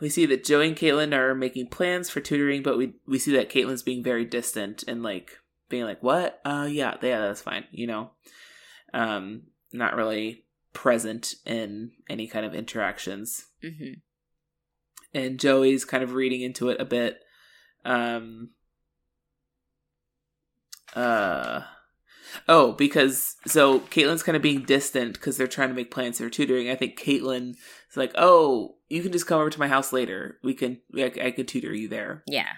we see that Joey and Caitlin are making plans for tutoring, but we we see that Caitlin's being very distant and like being like, "What? Uh, yeah, yeah, that's fine," you know. Um, not really present in any kind of interactions Mhm. And Joey's kind of reading into it a bit. Um uh oh, because so Caitlin's kind of being distant because they're trying to make plans for tutoring. I think Caitlin is like, "Oh, you can just come over to my house later. We can, I, I can tutor you there." Yeah.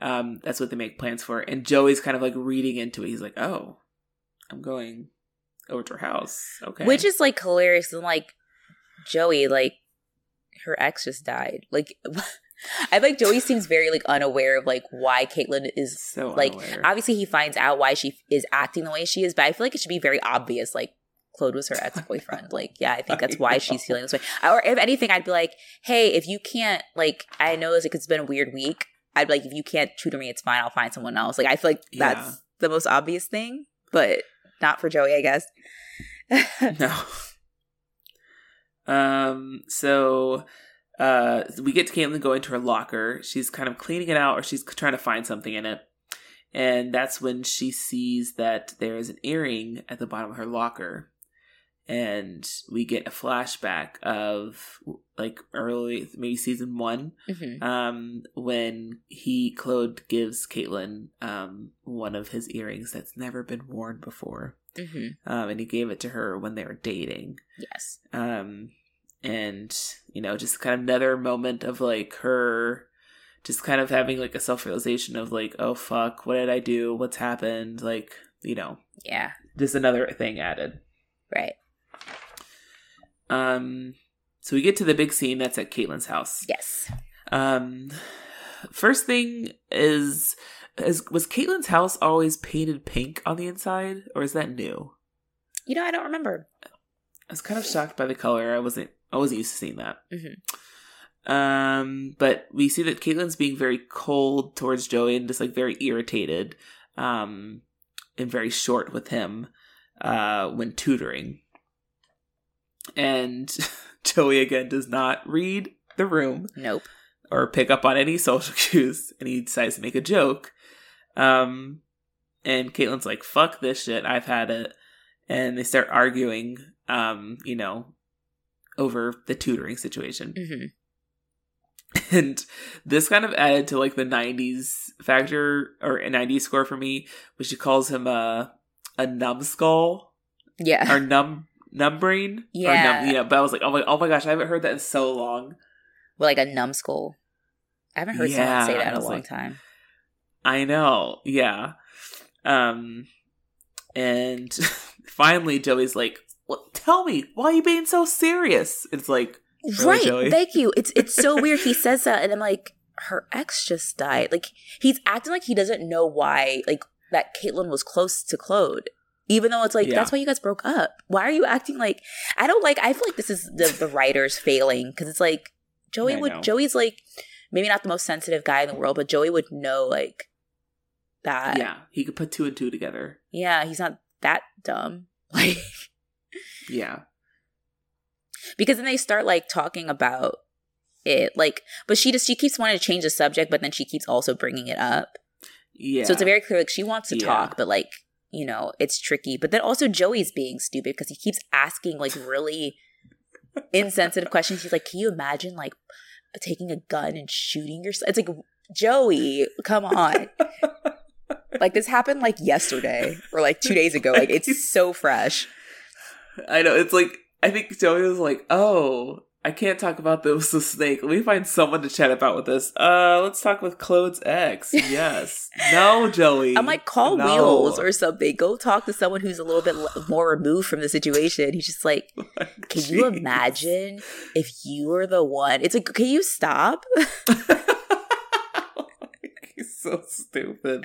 Um, that's what they make plans for. And Joey's kind of like reading into it. He's like, "Oh, I'm going over to her house." Okay, Which is like hilarious and like Joey, like her ex just died. Like I like Joey seems very like unaware of like why Caitlin is so like unaware. obviously he finds out why she is acting the way she is, but I feel like it should be very obvious. Like Claude was her ex boyfriend. like yeah, I think that's why she's feeling this way. Or if anything, I'd be like, hey, if you can't like, I know it's like it's been a weird week. I'd be like, if you can't tutor me, it's fine. I'll find someone else. Like I feel like that's Yeah. the most obvious thing, but not for Joey, I guess. no. Um. So, uh, we get to Caitlin going into her locker. She's kind of cleaning it out, or she's trying to find something in it, and that's when she sees that there is an earring at the bottom of her locker, and we get a flashback of like early, maybe season one, Mhm. um, when he Claude gives Caitlin um one of his earrings that's never been worn before Mhm. um, and he gave it to her when they were dating. Yes. Um, and you know, just kind of another moment of like her just kind of having like a self realization of like, oh fuck, what did I do? What's happened? Like, you know, Yeah. just another thing added. Right. Um, so we get to the big scene that's at Caitlin's house. Yes. Um, first thing is. Is, was Caitlin's house always painted pink on the inside, or is that new? You know, I don't remember. I was kind of shocked by the color. I wasn't I wasn't used to seeing that. Mhm. Um, but we see that Caitlin's being very cold towards Joey and just like very irritated, um, and very short with him, uh, when tutoring. And Joey again does not read the room. Nope. or pick up on any social cues, and he decides to make a joke. Um, and Caitlin's like, "Fuck this shit, I've had it," and they start arguing. Um, you know, over the tutoring situation. Mm-hmm. And this kind of added to like the 90s factor or a 90s score for me, which she calls him a a numbskull Yeah. or num numbrain. Or Yeah. yeah. But I was like, oh my, oh my gosh, I haven't heard that in so long. Well, like a numbskull. I haven't heard Yeah, someone say that in a long like- time. I know, yeah. Um, and finally, Joey's like, well, "Tell me, why are you being so serious?" It's like, Really, right. Joey? Thank you. It's it's so weird. He says that, and I'm like, her ex just died. Like he's acting like he doesn't know why. Like that Caitlin was close to Claude. Even though it's like Yeah. that's why you guys broke up. Why are you acting like I don't like I feel like this is the the writers failing because it's like Joey I would know. Joey's like maybe not the most sensitive guy in the world, but Joey would know like that. yeah, he could put two and two together. Yeah, he's not that dumb. Like Yeah, because then they start like talking about it like but she just she keeps wanting to change the subject but then she keeps also bringing it up. Yeah. so it's a very clear like she wants to Yeah. talk but like you know it's tricky. But then also joey's being stupid because he keeps asking like really insensitive questions. He's like can you imagine like taking a gun and shooting yourself it's like joey come on. Like this happened like yesterday or like two days ago. Like it's so fresh I know. It's like I think Joey was like, "Oh, I can't talk about this with Snake. Let me find someone to chat about with this. Uh, let's talk with Claude's ex. Yes. no, Joey. I'm like, call No. Wheels or something. Go talk to someone who's a little bit more removed from the situation. He's just like, can you imagine if you were the one? It's like, can you stop? He's so stupid.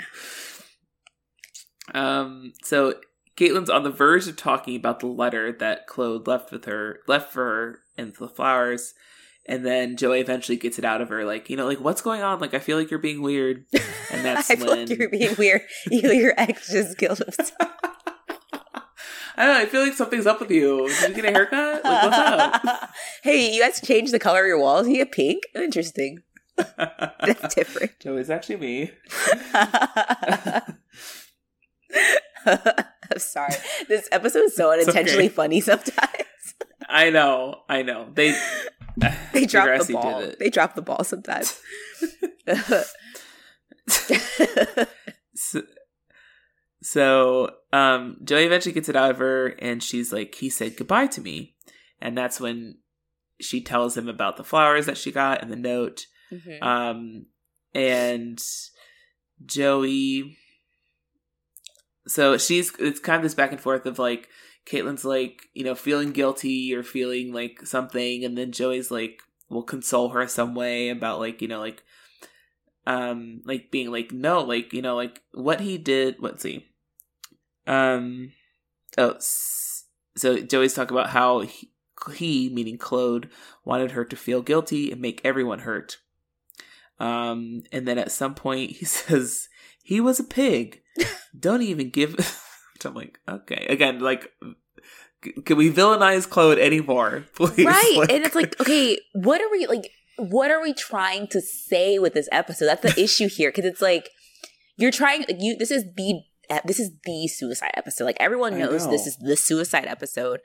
Um. So Caitlin's on the verge of talking about the letter that Claude left with her, left for her, and the flowers. And then Joey eventually gets it out of her, like, you know, like, what's going on? Like, I feel like you're being weird. And that's I feel when like you're being weird. You, your ex just killed himself. I don't know. I feel like something's up with you. Did you get a haircut? Like, what's up? hey, you guys changed the color of your walls. You get pink. Interesting. That's different. Joey's actually me. I'm sorry. This episode is so unintentionally okay. funny sometimes. I know. I know. They They drop the ball. They drop the ball sometimes. so, so um Joey eventually gets it out of her and she's like he said goodbye to me and that's when she tells him about the flowers that she got and the note Mhm. um and Joey so she's it's kind of this back and forth of like Caitlin's like you know feeling guilty or feeling like something and then Joey's like will console her some way about like you know like um like being like no like you know like what he did let's see. Um oh so joey's talking about how he, he meaning claude wanted her to feel guilty and make everyone hurt um and then at some point he says he was a pig. Don't even give i'm like okay. Again like can we villainize claude anymore? Please right Like- and it's like okay what are we like what are we trying to say with this episode? That's the issue here because it's like you're trying like, you this is the this is the suicide episode. Like everyone knows this is the suicide episode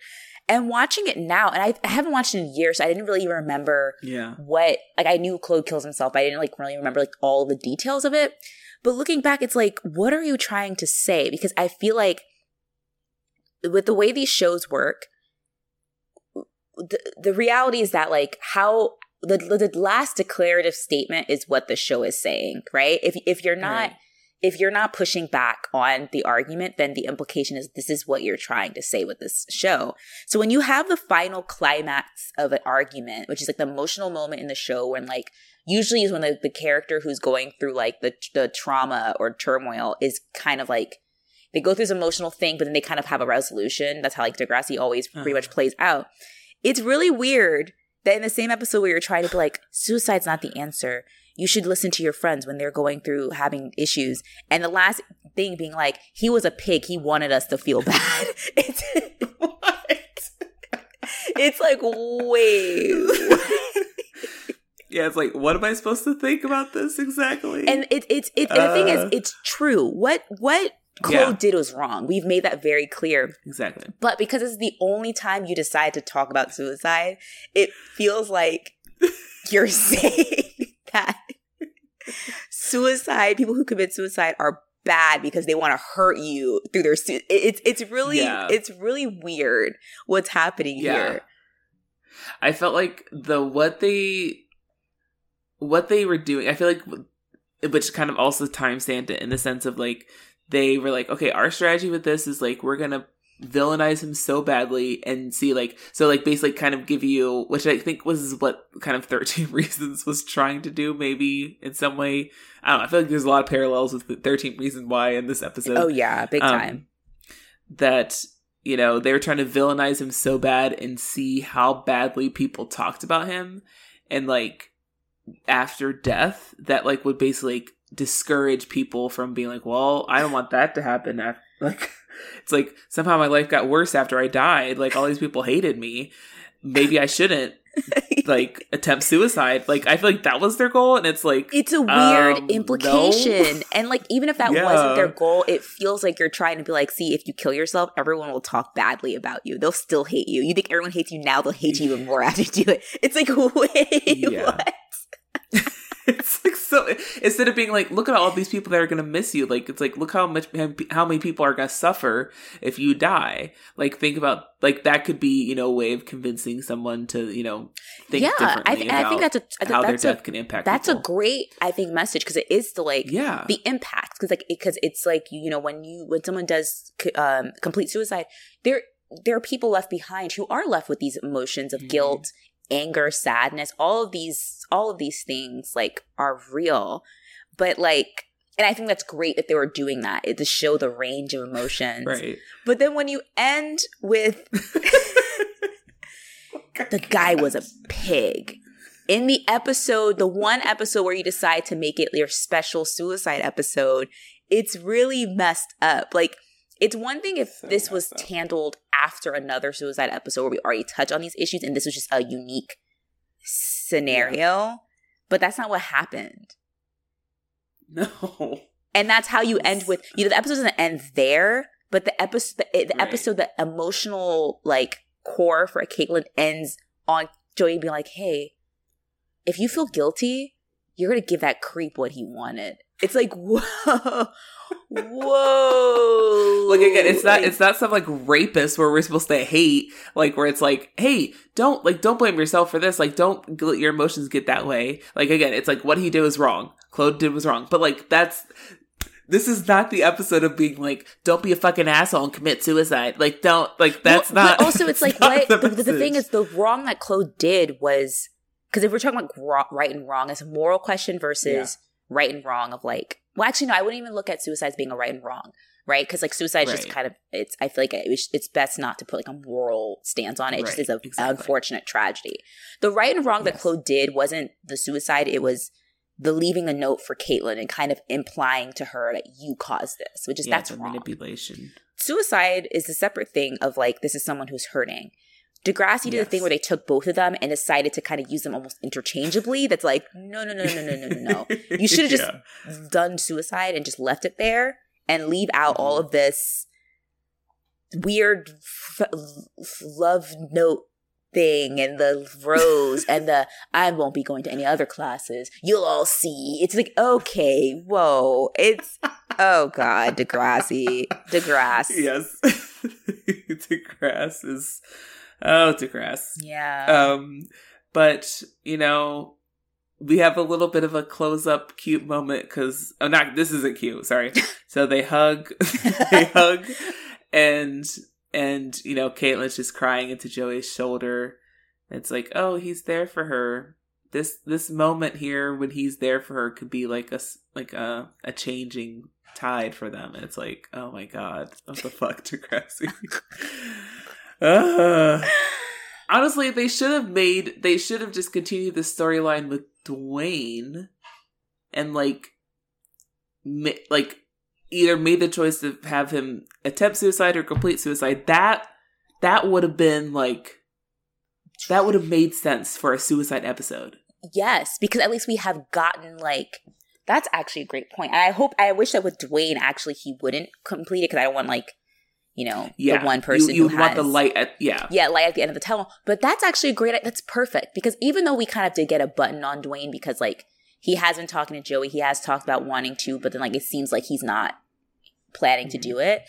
and watching it now and I, I haven't watched it in years so i didn't really even remember yeah. what like i knew claude kills himself but i didn't like really remember like all the details of it. But looking back it's like what are you trying to say? Because i feel like with the way these shows work the, the reality is that like how the, the last declarative statement is what the show is saying right? If if you're not Right. If you're not pushing back on the argument then the implication is this is what you're trying to say with this show. So when you have the final climax of an argument which is like the emotional moment in the show when like usually is when the, the character who's going through like the the trauma or turmoil is kind of like they go through this emotional thing but then they kind of have a resolution. That's how like degrassi always pretty much Uh-huh. plays out. It's really weird that in the same episode where you're trying to be like suicide's not the answer you should listen to your friends when they're going through having issues and the last thing being like he was a pig he wanted us to feel bad it's what it's like wait yeah, it's like, what am I supposed to think about this exactly? And it, it's it's and the thing is, Uh. it's true. What what Claude Yeah. did was wrong. We've made that very clear. exactly. But because it's the only time you decide to talk about suicide, it feels like you're saying that suicide, people who commit suicide are bad because they want to hurt you through their su- it's it's really Yeah. it's really weird what's happening Yeah. here. I felt like the what they what they were doing. I feel like which kind of also time stamped it in the sense of like they were like, okay, our strategy with this is like we're gonna villainize him so badly and see like so like basically kind of give you which I think was what kind of 13 reasons was trying to do maybe in some way. I don't know. I feel like there's a lot of parallels with the 13 reason why in this episode Oh yeah, big um, time. that you know they were trying to villainize him so bad and see how badly people talked about him and like after death that like would basically like, discourage people from being like well i don't want that to happen af- like it's like somehow my life got worse after i died like all these people hated me maybe i shouldn't like attempt suicide like i feel like that was their goal and it's like It's a weird Um, implication. And like even if that Yeah. wasn't their goal, it feels like you're trying to be like, see, if you kill yourself, everyone will talk badly about you. They'll still hate you. You think everyone hates you now, they'll hate you even more after you do it. It's like, wait, Yeah. what? It's like so instead of being like look at all these people that are gonna miss you like it's like look how much how many people are gonna suffer if you die. Like think about like that could be you know a way of convincing someone to you know think yeah, I, differently th- I think that's a I think how their that's death a can impact that's a great I think message because it is the like yeah. the impact because like because it's like you know when you when someone does um, complete suicide there there are people left behind who are left with these emotions of Mhm. guilt anger sadness all of these all of these things like are real but like and i think that's great that they were doing that it, to show the range of emotions right but then when you end with the guy was a pig. In the episode, the one episode where you decide to make it your special suicide episode, it's really messed up. Like, it's one thing if So this was up. handled after another suicide episode where we already touch on these issues and this was just a unique scenario, but that's not what happened. no And that's how you end with, you know, the episode doesn't end there, but the episode, the, the Right. episode, the emotional like core for Caitlin ends on Joey being like, "Hey, if you feel guilty, you're gonna give that creep what he wanted." It's like, whoa, whoa. like again it's not Like, it's not some like rapist where we're supposed to hate like where it's like hey don't like don't blame yourself for this. Like don't let your emotions get that way. Like again it's like what he did was wrong. Claude did was wrong. But like that's this is not the episode of being like don't be a fucking asshole and commit suicide. Like don't like that's Well, not But also, it's like what the, the, thing is the wrong that Claude did was because if we're talking about right and wrong, it's a moral question versus right and wrong of like. Well, actually, no, I wouldn't even look at suicide as being a right and wrong, right? Because like suicide is just kind of it's. I feel like it it's best not to put like a moral stance on it. It just Right, is a exactly. unfortunate tragedy. The right and wrong that Claude did wasn't the suicide; it was the leaving a note for Caitlin and kind of implying to her that you caused this, which is yeah, that's the wrong manipulation suicide is a separate thing of like this is someone who's hurting. Degrassi did a thing where they took both of them and decided to kind of use them almost interchangeably. That's like no, no, no, no, no, no, no, no. You should have just Yeah. done suicide and just left it there and leave out all Mhm. of this weird f- love note thing and the rose and the I won't be going to any other classes. You'll all see. It's like okay, whoa, it's oh god, Degrassi, Degrasse. yes degrasse is oh degrasse Yeah. um but you know we have a little bit of a close up cute moment because oh not this isn't cute sorry. So they hug they hug and and you know caitlin's just crying into joey's shoulder. It's like oh he's there for her. This this moment here when he's there for her could be like a like a a changing tide for them. And it's like oh my god what the fuck degrassi honestly they should have made they should have just continued the storyline with dwayne and like ma- like either made the choice to have him attempt suicide or complete suicide that that would have been like that would have made sense for a suicide episode yes, because at least we have gotten like that's actually a great point. And I hope I wish that with Dwayne actually he wouldn't complete it because I don't want like you know Yeah. the one person You, you who want has, the light at yeah. yeah light at the end of the tunnel. But that's actually a great. That's perfect because even though we kind of did get a button on Dwayne because like he has been talking to Joey, he has talked about wanting to, but then like it seems like he's not planning to do mm-hmm. it.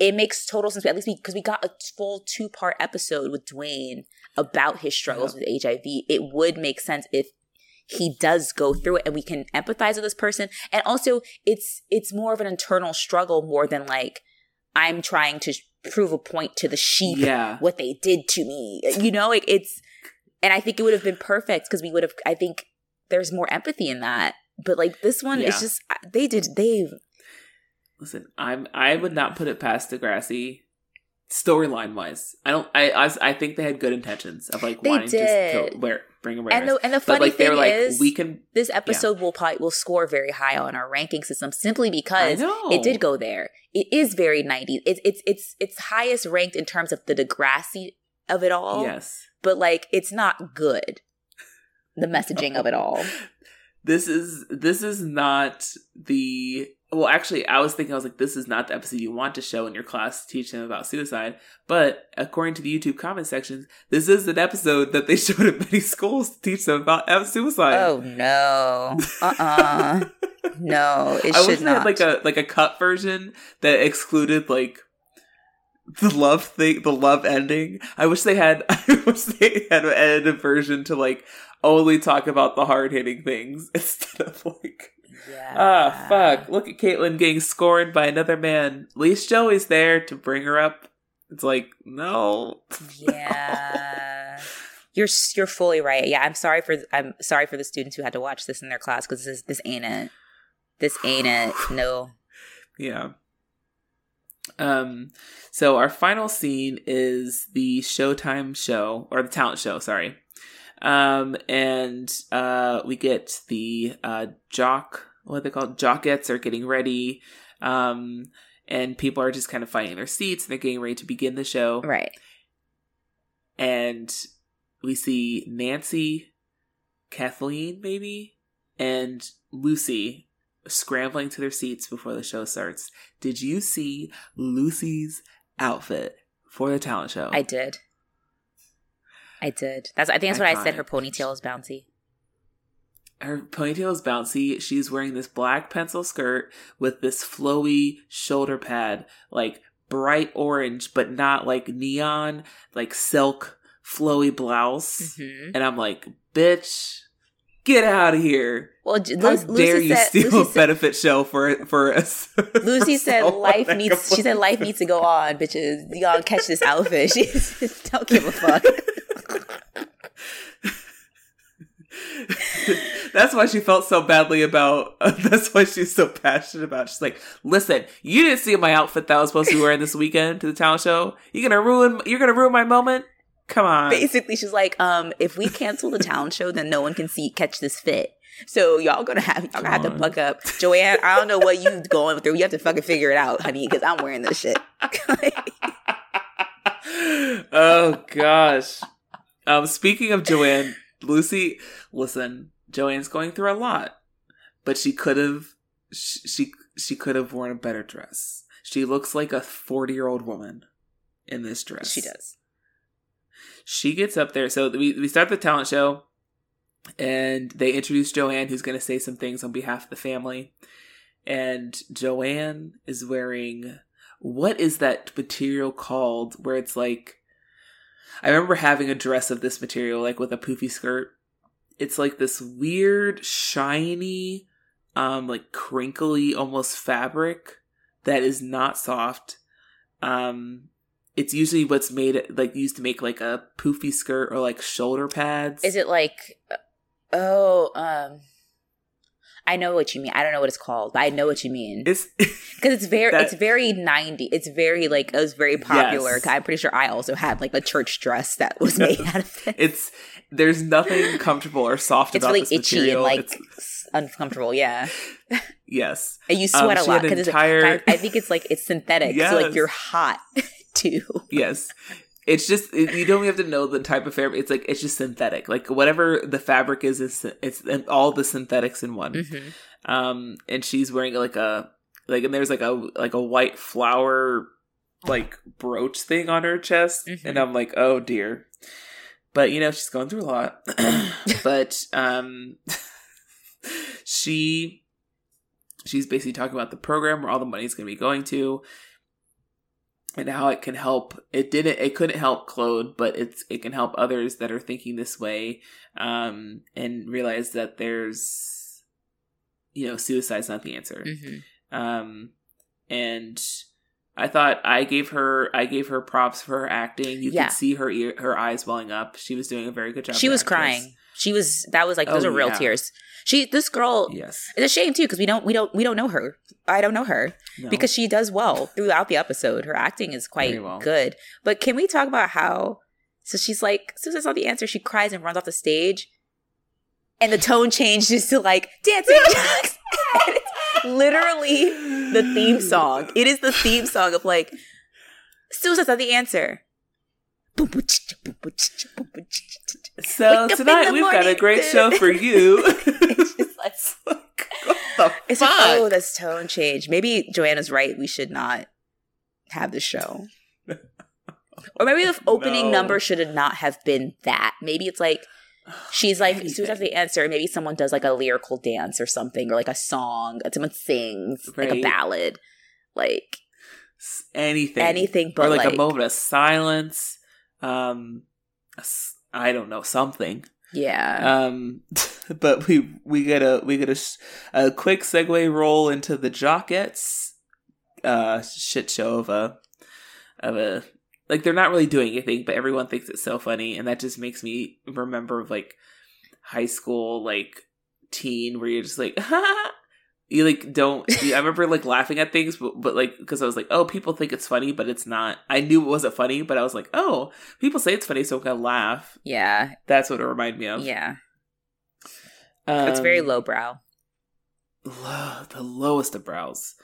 It makes total sense, at least because we got a full two part episode with Dwayne about his struggles uh-huh. with HIV. It would make sense if he does go through it and we can empathize with this person. And also, it's it's more of an internal struggle more than like I'm trying to prove a point to the sheep Yeah. what they did to me. You know, like it's, and I think it would have been perfect because we would have. I think there's more empathy in that. But like this one, Yeah. it's just they did they Listen, I'm I would not put it past Degrassi storyline wise. I don't I, I I think they had good intentions of like They wanting to kill, where bring awareness. and the and the but funny like they thing were like is we can this episode will probably will score very high on our ranking system simply because it did go there. It is very 90s. It's it's it's it's highest ranked in terms of the Degrassi of it all. Yes. But like it's not good. The messaging of it all. This is this is not the well actually I was thinking I was like this is not the episode you want to show in your class to teach them about suicide but according to the YouTube comment sections this is an episode that they showed at many schools to teach them about suicide. Oh no. Uh-uh. no, it I should wish they not. had like a like a cut version that excluded like the love thing, the love ending. I wish they had. I wish they had an edited version to like only talk about the hard hitting things instead of like yeah. ah fuck. Look at Caitlin getting scorned by another man. At least Joey's there to bring her up. It's like no. Yeah. You're you're fully right. Yeah, I'm sorry for I'm sorry for the students who had to watch this in their class because this this ain't it. This ain't it. No. Yeah. Um so our final scene is the Showtime show or the talent show, sorry. Um and uh we get the uh jock what are they called? Jockettes are getting ready. Um and people are just kind of finding their seats and they're getting ready to begin the show. Right. And we see Nancy, Kathleen maybe, and Lucy scrambling to their seats before the show starts. Did you see Lucy's outfit for the talent show? I did. I did. That's I think that's what I said. Her ponytail is bouncy. Her ponytail is bouncy. She's wearing this black pencil skirt with this flowy shoulder pad, like bright orange, but not like neon, like silk flowy blouse. hmm And I'm like, bitch, get out of here. Well, Lucy, dare Lucy you said, steal Lucy a said, benefit show for for us? Lucy said life needs. She said life needs to go on, bitches. Y'all catch this outfit. She don't give a fuck. That's why she felt so badly about. that's why she's so passionate about. She's like, listen, you didn't see my outfit that I was supposed to be wearing this weekend to the talent show. You're gonna ruin. You're gonna ruin my moment. Come on. Basically, she's like, um, if we cancel the talent show, then no one can see catch this fit. So y'all gonna have y'all gonna have to buck up, Joanne. I don't know what you going through. You have to fucking figure it out, honey, because I'm wearing this shit. oh gosh. Um, speaking of Joanne, Lucy, listen, Joanne's going through a lot, but she could have, she she, she could have worn a better dress. She looks like a forty year old woman in this dress. she does. She gets up there. So we we start the talent show, and they introduce Joanne, who's going to say some things on behalf of the family. And Joanne is wearing what is that material called? Where it's like, I remember having a dress of this material, like with a poofy skirt. It's like this weird, shiny, um, like crinkly, almost fabric that is not soft. Um, it's usually what's made like used to make like a poofy skirt or like shoulder pads. Is it like, oh, um, I know what you mean. I don't know what it's called, but I know what you mean It's because it's very, That- it's very ninety. It's very like it was very popular. Yes. I'm pretty sure I also had like a church dress that was made out of it. it's there's nothing comfortable or soft It's about really this itchy material. and like It's- uncomfortable. Yeah, yes, and you Um, sweat a lot because entire- I, I think it's like it's synthetic, so like you're hot too. yes. It's just you don't have to know the type of fabric. It's like it's just synthetic. Like whatever the fabric is, is it's all the synthetics in one. Mm-hmm. Um, and she's wearing like a like, and there's like a like a white flower like brooch thing on her chest, mm-hmm. and I'm like, oh dear. But you know she's going through a lot. but um, she she's basically talking about the program where all the money's going to be going to and how it can help. It didn't it couldn't help claude but it's it can help others that are thinking this way um and realize that there's you know suicide's not the answer. Mm-hmm. um and i thought i gave her i gave her props for her acting. You yeah. could see her ear her eyes welling up. She was doing a very good job she was crying she was that was like those oh, are real yeah. tears. She this girl yes. it's a shame too because we don't we don't we don't know her. I don't know her no. because she does well throughout the episode. Her acting is quite well. good. But can we talk about how so she's like as soon as I saw the answer. She cries and runs off the stage and the tone changes to like dancing jacks literally the theme song. It is the theme song of like Susan's not the answer so tonight we've got a great show for you. it's just like, it's like, oh, this tone change. Maybe Joanna's right. We should not have the show. or maybe the opening no. number should not have been that. Maybe it's like she's like as soon as the answer, maybe someone does like a lyrical dance or something, or like a song. Someone sings right. like a ballad, like anything, anything, but or like, like a moment of silence. Um, I don't know something. Yeah. Um, but we we get a we get a, a quick segue roll into the Jockettes uh shit show of a of a like they're not really doing anything, but everyone thinks it's so funny, and that just makes me remember of like high school like teen where you're just like you like don't i remember like laughing at things but, but like because i was like oh people think it's funny but it's not. I knew it wasn't funny but i was like oh people say it's funny so i'm gonna laugh. Yeah. That's what it reminded me of. Yeah. Um, it's very lowbrow. low, the lowest of brows.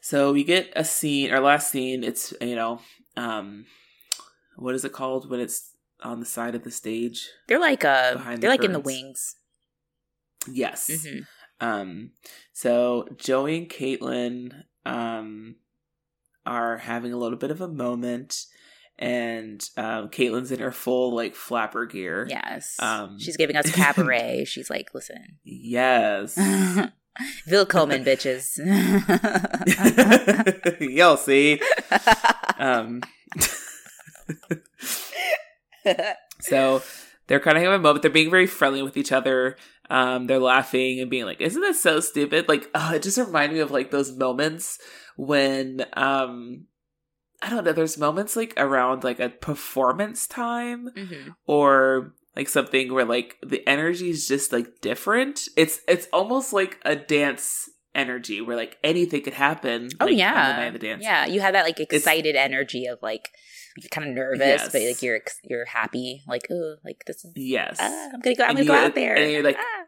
So we get a scene our last scene it's you know um what is it called when it's on the side of the stage? They're like uh they're the like curtains. in the wings. Yes. Mm-hmm. Um, so Joey and Caitlin um, are having a little bit of a moment, and um, Caitlin's in her full like flapper gear. Yes, um, she's giving us cabaret. she's like, "Listen, yes." Willkommen, bitches. Y'all see. Um, so they're kind of having a moment. They're being very friendly with each other. Um, they're laughing and being like, "Isn't this so stupid?" Like, oh, it just reminded me of like those moments when um, I don't know. There's moments like around like a performance time mm-hmm. or like something where like the energy is just like different. It's it's almost like a dance energy where like anything could happen. Oh like, yeah, the night of the dance. Yeah, you have that like excited it's, energy of like kind of nervous, yes. but like you're you're happy. Like oh, like this is yes. Ah, I'm gonna go. I'm and gonna go out there. And you're like, ah.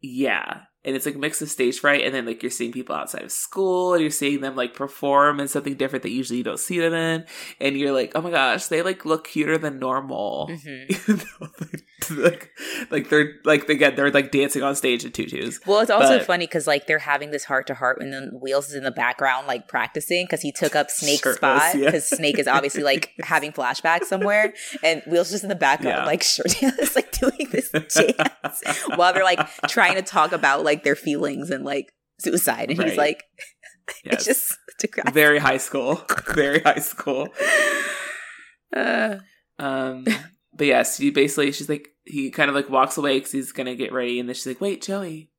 yeah, and it's like a mix of stage fright and then like you're seeing people outside of school and you're seeing them like perform in something different that usually you don't see them in and you're like oh my gosh they like look cuter than normal mm-hmm. like like they're like they get they're like dancing on stage in tutus well it's also but, funny because like they're having this heart to heart when the wheels is in the background like practicing because he took up snake's shirtless, spot because yeah. snake is obviously like having flashbacks somewhere and wheels just in the background yeah. like shirtless like doing this dance while they're like trying to talk about like their feelings and like suicide. And right. he's like, yes. just very high school, very high school. Uh, um, but yes, he basically she's like he kind of like walks away because he's gonna get ready, and then she's like, "Wait, Joey,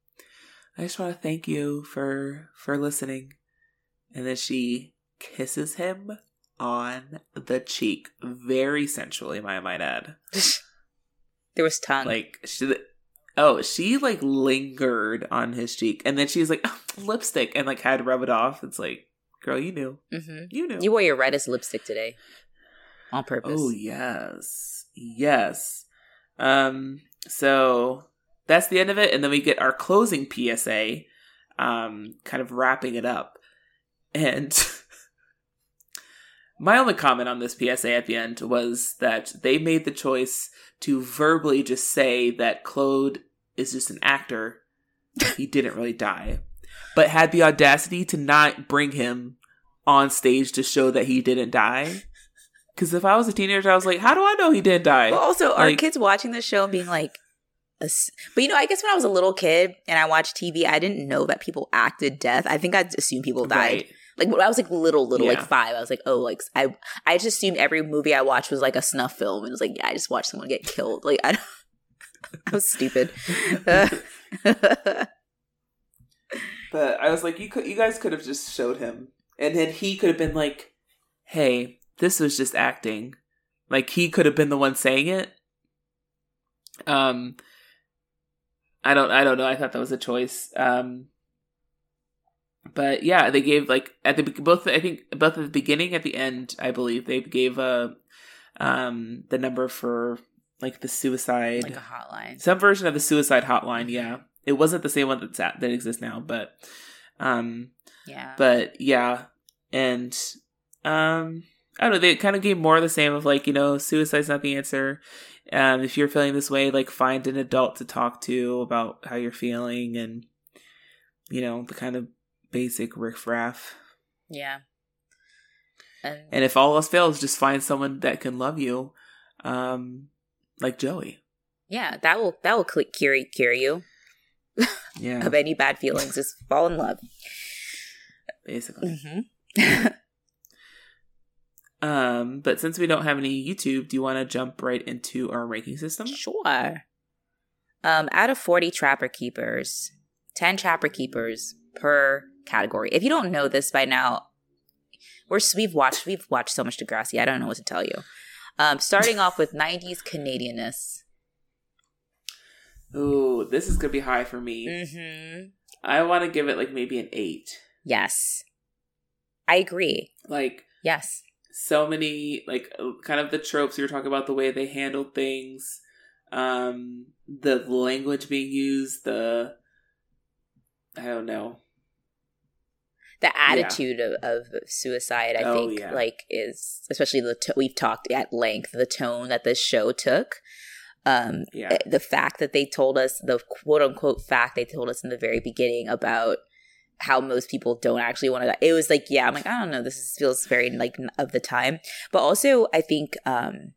I just want to thank you for for listening," and then she kisses him on the cheek, very sensually, my might add. there was tongue, like she, Oh, she like lingered on his cheek, and then she's like oh, lipstick, and like had to rub it off. It's like, girl, you knew, mm-hmm. you knew. You wore your reddest lipstick today, on purpose. Oh yes, yes. Um, so that's the end of it, and then we get our closing PSA, um, kind of wrapping it up, and My only comment on this PSA at the end was that they made the choice to verbally just say that Claude is just an actor. he didn't really die, but had the audacity to not bring him on stage to show that he didn't die. Because if I was a teenager, I was like, how do I know he didn't die? Well, also, are kids watching this show and being like, but you know, I guess when I was a little kid and I watched TV, I didn't know that people acted death. I think I assumed people died. Right. Like when I was like little, little, yeah. like five, I was like, oh, like I, I just assumed every movie I watched was like a snuff film, and it was like, yeah, I just watched someone get killed. Like I, I was stupid. but I was like, you could, you guys could have just showed him, and then he could have been like, hey, this was just acting. Like he could have been the one saying it. Um, I don't, I don't know. I thought that was a choice. Um, but yeah, they gave like at the both I think both at the beginning at the end I believe they gave a um the number for like the suicide like a hotline some version of the suicide hotline yeah it wasn't the same one that's at, that exists now but um yeah but yeah and um I don't know they kind of gave more of the same of like you know suicide's not the answer um if you're feeling this way like find an adult to talk to about how you're feeling and you know the kind of basic riffraff. Yeah. And, and if all else fails, just find someone that can love you, um, like Joey. Yeah, that will that will cure cure you. Yeah. of any bad feelings, just fall in love. Basically. Mm-hmm. um, but since we don't have any YouTube, do you want to jump right into our ranking system? Sure. Um, out of forty trapper keepers, ten trapper keepers per category. If you don't know this by now, we're we've watched we've watched so much Degrassi. I don't know what to tell you. Um, starting off with '90s Canadianness. Ooh, this is gonna be high for me. Mm-hmm. I want to give it like maybe an eight. Yes, I agree. Like yes, so many like kind of the tropes you were talking about, the way they handled things, um, the language being used, the I don't know the attitude yeah. of, of suicide i oh, think yeah. like is especially the t- we've talked at length the tone that this show took um yeah. Eh, the fact that they told us the quote unquote fact they told us in the very beginning about how most people don't actually want to it was like yeah i'm like i don't know this is, feels very like of the time. But also i think um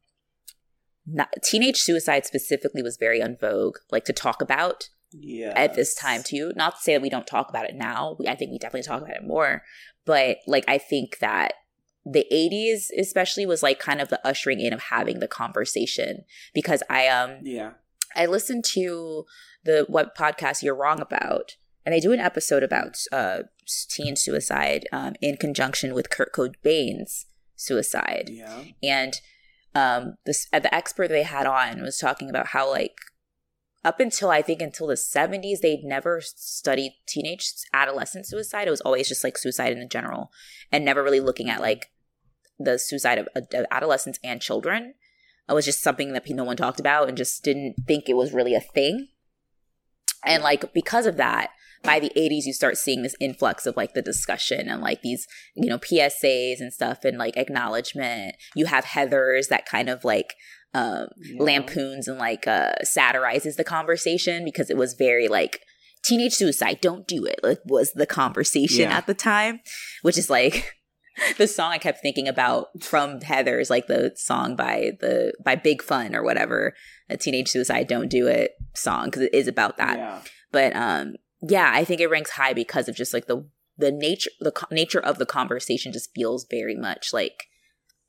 not, teenage suicide specifically was very on vogue like to talk about yeah at this time too. Not to say that we don't talk about it now i think we definitely talk about it more but like i think that the 80s especially was like kind of the ushering in of having the conversation because i um yeah. I listened to the what podcast you're wrong about and they do an episode about uh teen suicide um in conjunction with kurt cobain's suicide yeah and um this uh, the expert they had on was talking about how like up until I think until the 70s, they'd never studied teenage adolescent suicide. It was always just like suicide in general and never really looking at like the suicide of, of adolescents and children. It was just something that no one talked about and just didn't think it was really a thing. And like because of that, by the 80s you start seeing this influx of like the discussion and like these you know psas and stuff and like acknowledgement you have heathers that kind of like um, yeah. lampoons and like uh, satirizes the conversation because it was very like teenage suicide don't do it like was the conversation yeah. at the time which is like the song i kept thinking about from heathers like the song by the by big fun or whatever a teenage suicide don't do it song because it is about that yeah. but um yeah i think it ranks high because of just like the the nature the co- nature of the conversation just feels very much like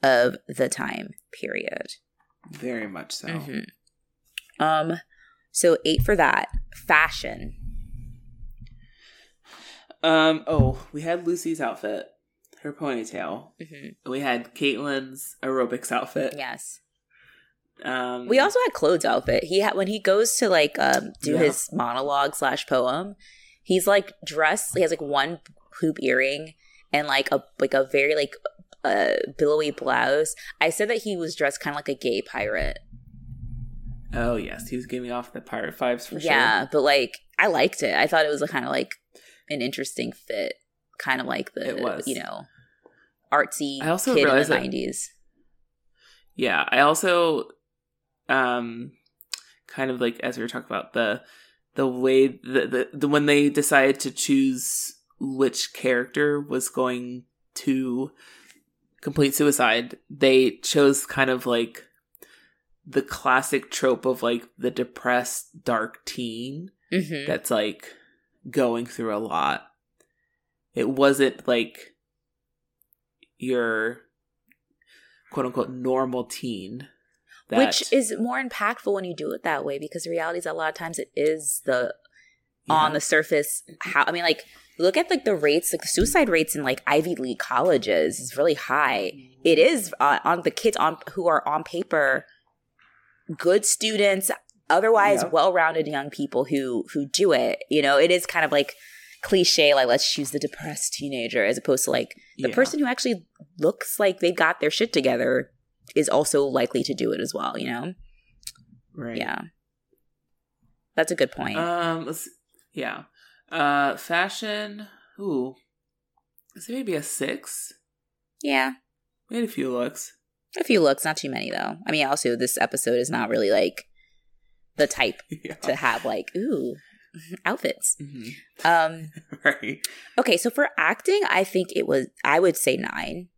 of the time period very much so. Mm-hmm. Um, so eight for that. Fashion. Um. Oh, we had Lucy's outfit, her ponytail. Mm-hmm. We had Caitlin's aerobics outfit. Yes. Um. We also had Claude's outfit. He had when he goes to like um do yeah. his monologue slash poem. He's like dressed. He has like one hoop earring and like a like a very like a billowy blouse. I said that he was dressed kind of like a gay pirate. Oh yes, he was giving off the pirate vibes for sure. Yeah, but like I liked it. I thought it was kind of like an interesting fit, kind of like the it was. you know. artsy I also kid in the nineties. Yeah, I also um kind of like as we were talking about the the way the, the, the when they decided to choose which character was going to complete suicide, they chose kind of like the classic trope of like the depressed dark teen Mm-hmm. that's like going through a lot. It wasn't like your quote unquote normal teen. That, Which is more impactful when you do it that way because the reality is a lot of times it is the Yeah. on the surface how I mean like look at like the rates like the suicide rates in like Ivy League colleges is really high. It is uh, on the kids on who are on paper good students, otherwise Yeah. well-rounded young people who who do it. You know, it is kind of like cliche like let's choose the depressed teenager as opposed to like the Yeah. person who actually looks like they've got their shit together is also likely to do it as well, you know? right. Yeah. That's a good point. Um. Let's. Yeah. Uh. Fashion. Ooh. Is it maybe a six? yeah. We had a few looks. A few looks, not too many though. I mean, also this episode is not really like the type yeah. to have like ooh outfits. Mhm. Um Right. okay, so for acting, I think it was I would say 9.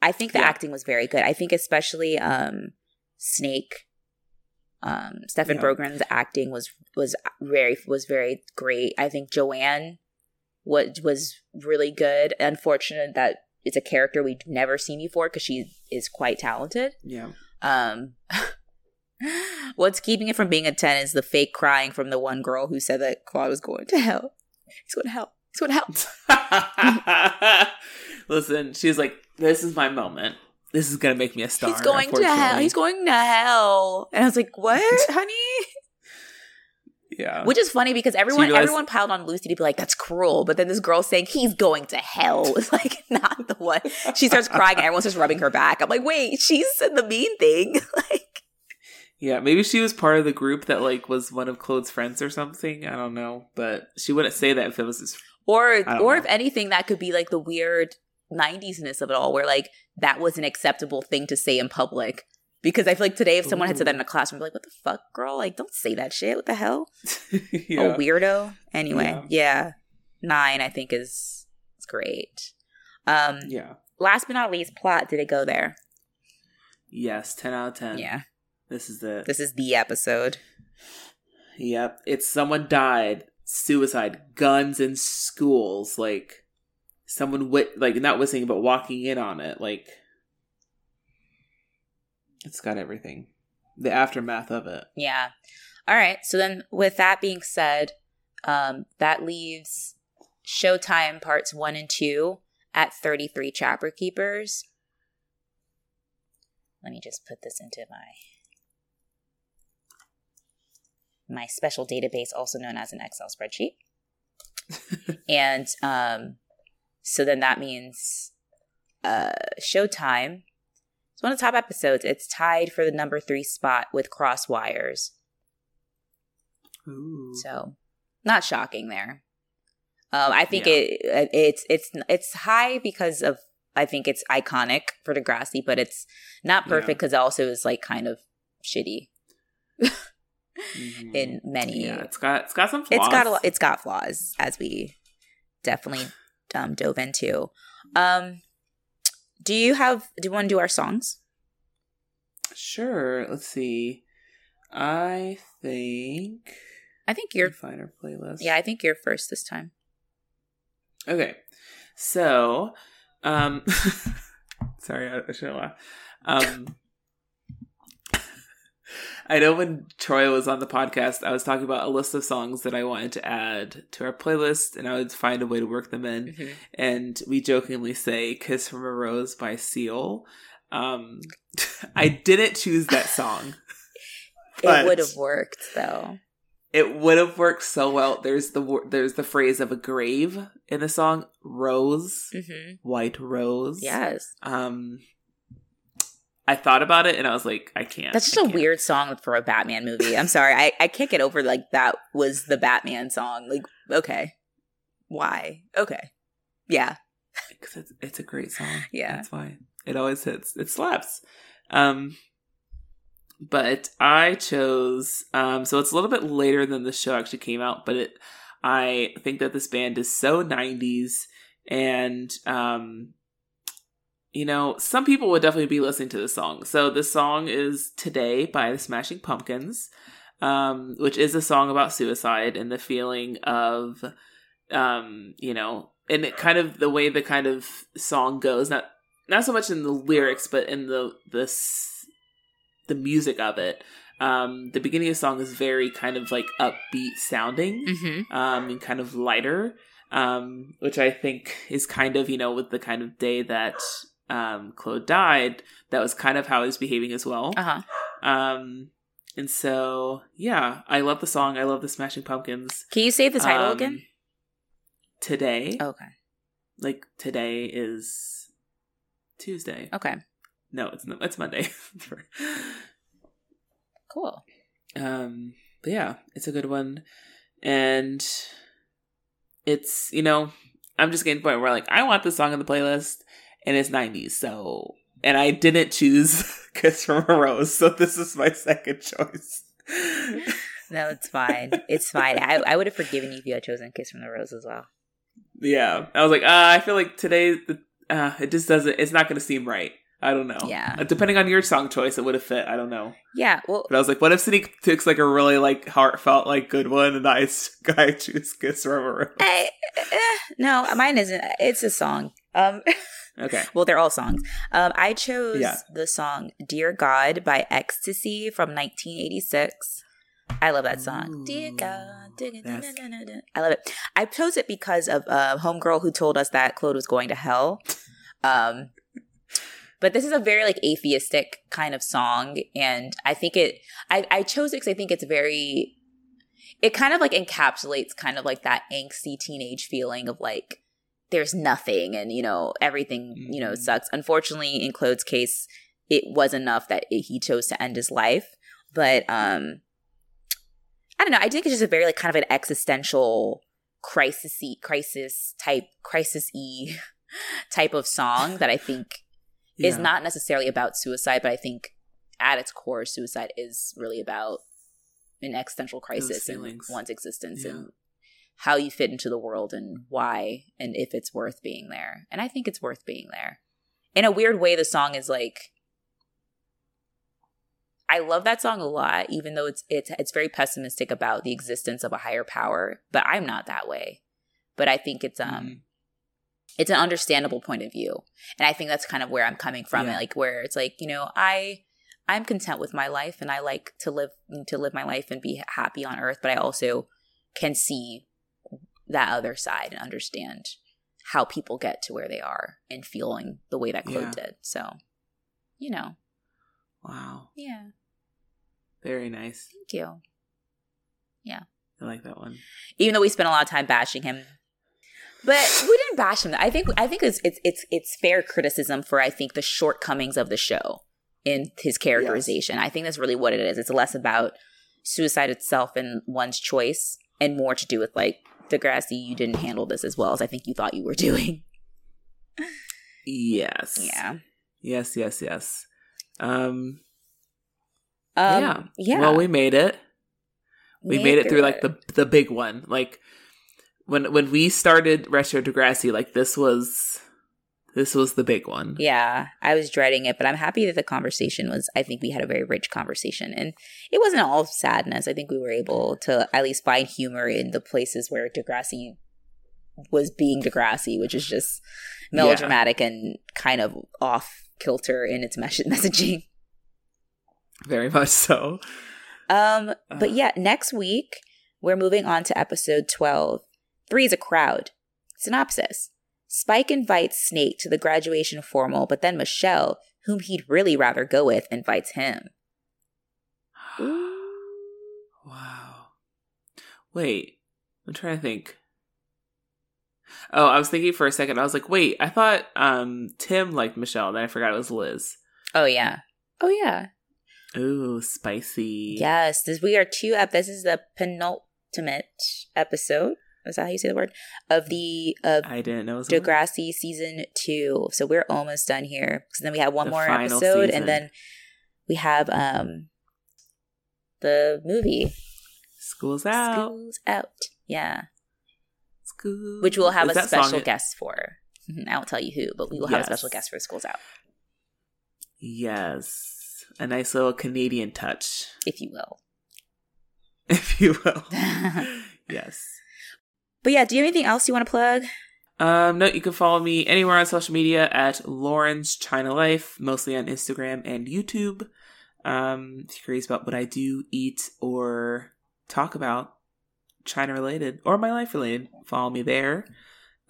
I think the Yeah. acting was very good. I think especially um Snake um Stefan Yeah. Brogren's acting was was very was very great. I think Joanne what was really good. Unfortunate that it's a character we've never seen before because she is quite talented. Yeah. Um, what's keeping it from being a 10 is the fake crying from the one girl who said that Claude was going to hell. He's going to hell. He's going to hell. Listen, she's like, "This is my moment. This is gonna make me a star." He's going to hell. He's going to hell. And I was like, what, honey? Yeah. Which is funny because everyone realized- everyone piled on Lucy to be like, that's cruel. But then this girl saying he's going to hell is like not the one. She starts crying and everyone starts rubbing her back. I'm like, wait, she said the mean thing. like Yeah, maybe she was part of the group that like was one of Claude's friends or something. I don't know, but she wouldn't say that if it was his. Or or know. if anything, that could be like the weird 90s ness of it all, where like that was an acceptable thing to say in public. Because I feel like today, if someone had said that in a classroom, I'd be like, what the fuck, girl? Like, don't say that shit. What the hell? yeah. A weirdo. Anyway, Yeah. yeah. Nine, I think, is, is great. Um, yeah. Last but not least, plot. Did it go there? Yes, ten out of ten. Yeah. This is the. This is the episode. Yep. It's someone died, suicide, guns in schools, like someone wit like not whistling but walking in on it, like it's got everything. The aftermath of it. Yeah. All right. So then, with that being said, um, that leaves Showtime parts one and two at 33 Trapper Keepers. Let me just put this into my my special database, also known as an Excel spreadsheet. and um, so then that means uh, Showtime. It's one of the top episodes. It's tied for the number three spot with Crosswires. Ooh. So, not shocking there. Um, I think Yeah. it it's it's it's high because of I think it's iconic for Degrassi, but it's not perfect because it also is like kind of shitty Mhm. in many. Yeah, it's got it's got some flaws. It's got a lot. It's got flaws, as we definitely um, dove into. Um, do you have? Do you want to do our songs? Sure. Let's see. I think I think you're find our playlist. Yeah, I think you're first this time. Okay. So, um, sorry, I, I shouldn't laugh. Um, I know when Troy was on the podcast, I was talking about a list of songs that I wanted to add to our playlist, and I would find a way to work them in. Mhm. And we jokingly say "Kiss from a Rose" by Seal. Um, I didn't choose that song. It would have worked though. it would have worked so well. There's the there's the phrase of a grave in the song "Rose," hmm white rose. Yes. Um, I thought about it and I was like, I can't. That's just a can't. weird song for a Batman movie. I'm sorry. I, I can't get over like that was the Batman song. Like, okay. Why? Okay. Yeah. because it's, it's a great song. Yeah. That's why it always hits. It slaps. Um, but I chose. Um, so it's a little bit later than the show actually came out, but it. I think that this band is so '90s, and um, you know, some people would definitely be listening to this song. So the song is "Today" by the Smashing Pumpkins, um, which is a song about suicide and the feeling of, um, you know, and it kind of the way the kind of song goes. Not not so much in the lyrics, but in the the the music of it. Um, the beginning of the song is very kind of like upbeat sounding, Mm-hmm. um, and kind of lighter, um, which I think is kind of you know with the kind of day that um, Claude died, that was kind of how he was behaving as well. Uh huh. Um, and so yeah, I love the song. I love the Smashing Pumpkins. Can you say the title Um, again? Today, Okay. like today is Tuesday. Okay. No, it's not. It's Monday. Cool. um, but yeah, it's a good one, and it's you know I'm just getting to the point where like I want this song on the playlist, and it's '90s, so and I didn't choose "Kiss from a Rose," so this is my second choice. No, it's fine. It's fine. I, I would have forgiven you if you had chosen Kiss from the Rose as well. yeah, I was like, ah, I feel like today, uh, it just doesn't. It's not going to seem right. I don't know. Yeah. Uh, depending on your song choice, it would have fit. I don't know. Yeah. Well, But I was like, what if City takes like a really like heartfelt like good one, and I I choose Kiss from a Rose? I, eh, no, mine isn't. It's a song. Um, Okay. well, they're all songs. Um, I chose Yeah. the song "Dear God" by XTC from 1986. I love that song. Dear God, I love it. I chose it because of uh, homegirl who told us that Claude was going to hell. Um, but this is a very like atheistic kind of song, and I think it. I, I chose it because I think it's very. It kind of like encapsulates kind of like that angsty teenage feeling of like there's nothing and you know everything you know Mhm. sucks. Unfortunately, in Claude's case, it was enough that it, he chose to end his life. But um, I don't know. I think it's just a very like kind of an existential crisis crisis type crisis e type of song that I think is not necessarily about suicide, but I think at its core, suicide is really about an existential crisis in one's existence Yeah. and how you fit into the world and why and if it's worth being there. And I think it's worth being there. In a weird way, the song is like I love that song a lot, even though it's it's it's very pessimistic about the existence of a higher power. But I'm not that way. But I think it's um Mhm. it's an understandable point of view and i think that's kind of where i'm coming from Yeah. it like where it's like you know i i'm content with my life and i like to live to live my life and be happy on earth but i also can see that other side and understand how people get to where they are and feeling the way that Claude Yeah. did so you know Wow. yeah Very nice. thank you Yeah. I like that one. even though we spent a lot of time bashing him but we didn't bash him i think i think it's it's it's, it's fair criticism for i think the shortcomings of the show in his characterization i think that's really what it is it's less about suicide itself and one's choice and more to do with like degrassi you didn't handle this as well as i think you thought you were doing Yes. yeah Yes, yes, yes. Um um, yeah. yeah Well, we made it. We made it through like the the big one. Like when when we started Retro Degrassi, like this was this was the big one. Yeah, I was dreading it, but I'm happy that the conversation was. I think we had a very rich conversation, and it wasn't all sadness. I think we were able to at least find humor in the places where Degrassi was being Degrassi, which is just melodramatic and kind of off kilter in its mes- messaging. Very much so. Um, but yeah, next week we're moving on to episode 12. Three is a crowd. Synopsis Spike invites Snake to the graduation formal, but then Michelle, whom he'd really rather go with, invites him. Wow. Wait, I'm trying to think. Oh, I was thinking for a second. I was like, wait, I thought um Tim liked Michelle, then I forgot it was Liz. Oh, yeah. Oh, yeah. Ooh, spicy. Yes, this, we are two up. This is the penultimate episode Is that how you say the word? Of the of I didn't know. it was a word. Degrassi season two. So we're almost done here. So then we have one The more episode, season. and then we have um the movie School's out. School's Out. Yeah, School. which we'll have Is a special guest for. Mhm, I won't tell you who, but we will have a special guest for School's Out, Yes, a nice little Canadian touch, if you will. if you will. yes. But yeah, do you have anything else you want to plug? Um, no, you can follow me anywhere on social media at Lauren's China Life, mostly on Instagram and YouTube. Um, if you're curious about what I do, eat, or talk about China related or my life related, follow me there.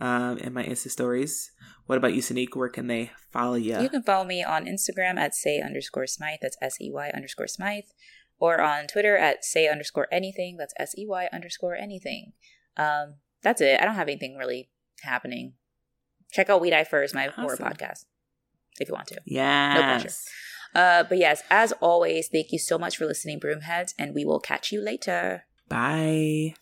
Um, and my Insta stories. What about you, Sanique? Where can they follow you? You can follow me on Instagram at say underscore Smythe. That's S E Y underscore Smythe. Or on Twitter at say underscore anything. That's S E Y underscore anything. Um, that's it. I don't have anything really happening. Check out We Die First, my horror podcast, if you want to. yes. No pressure. Uh, but yes, as always, thank you so much for listening, Broomheads, and we will catch you later. Bye.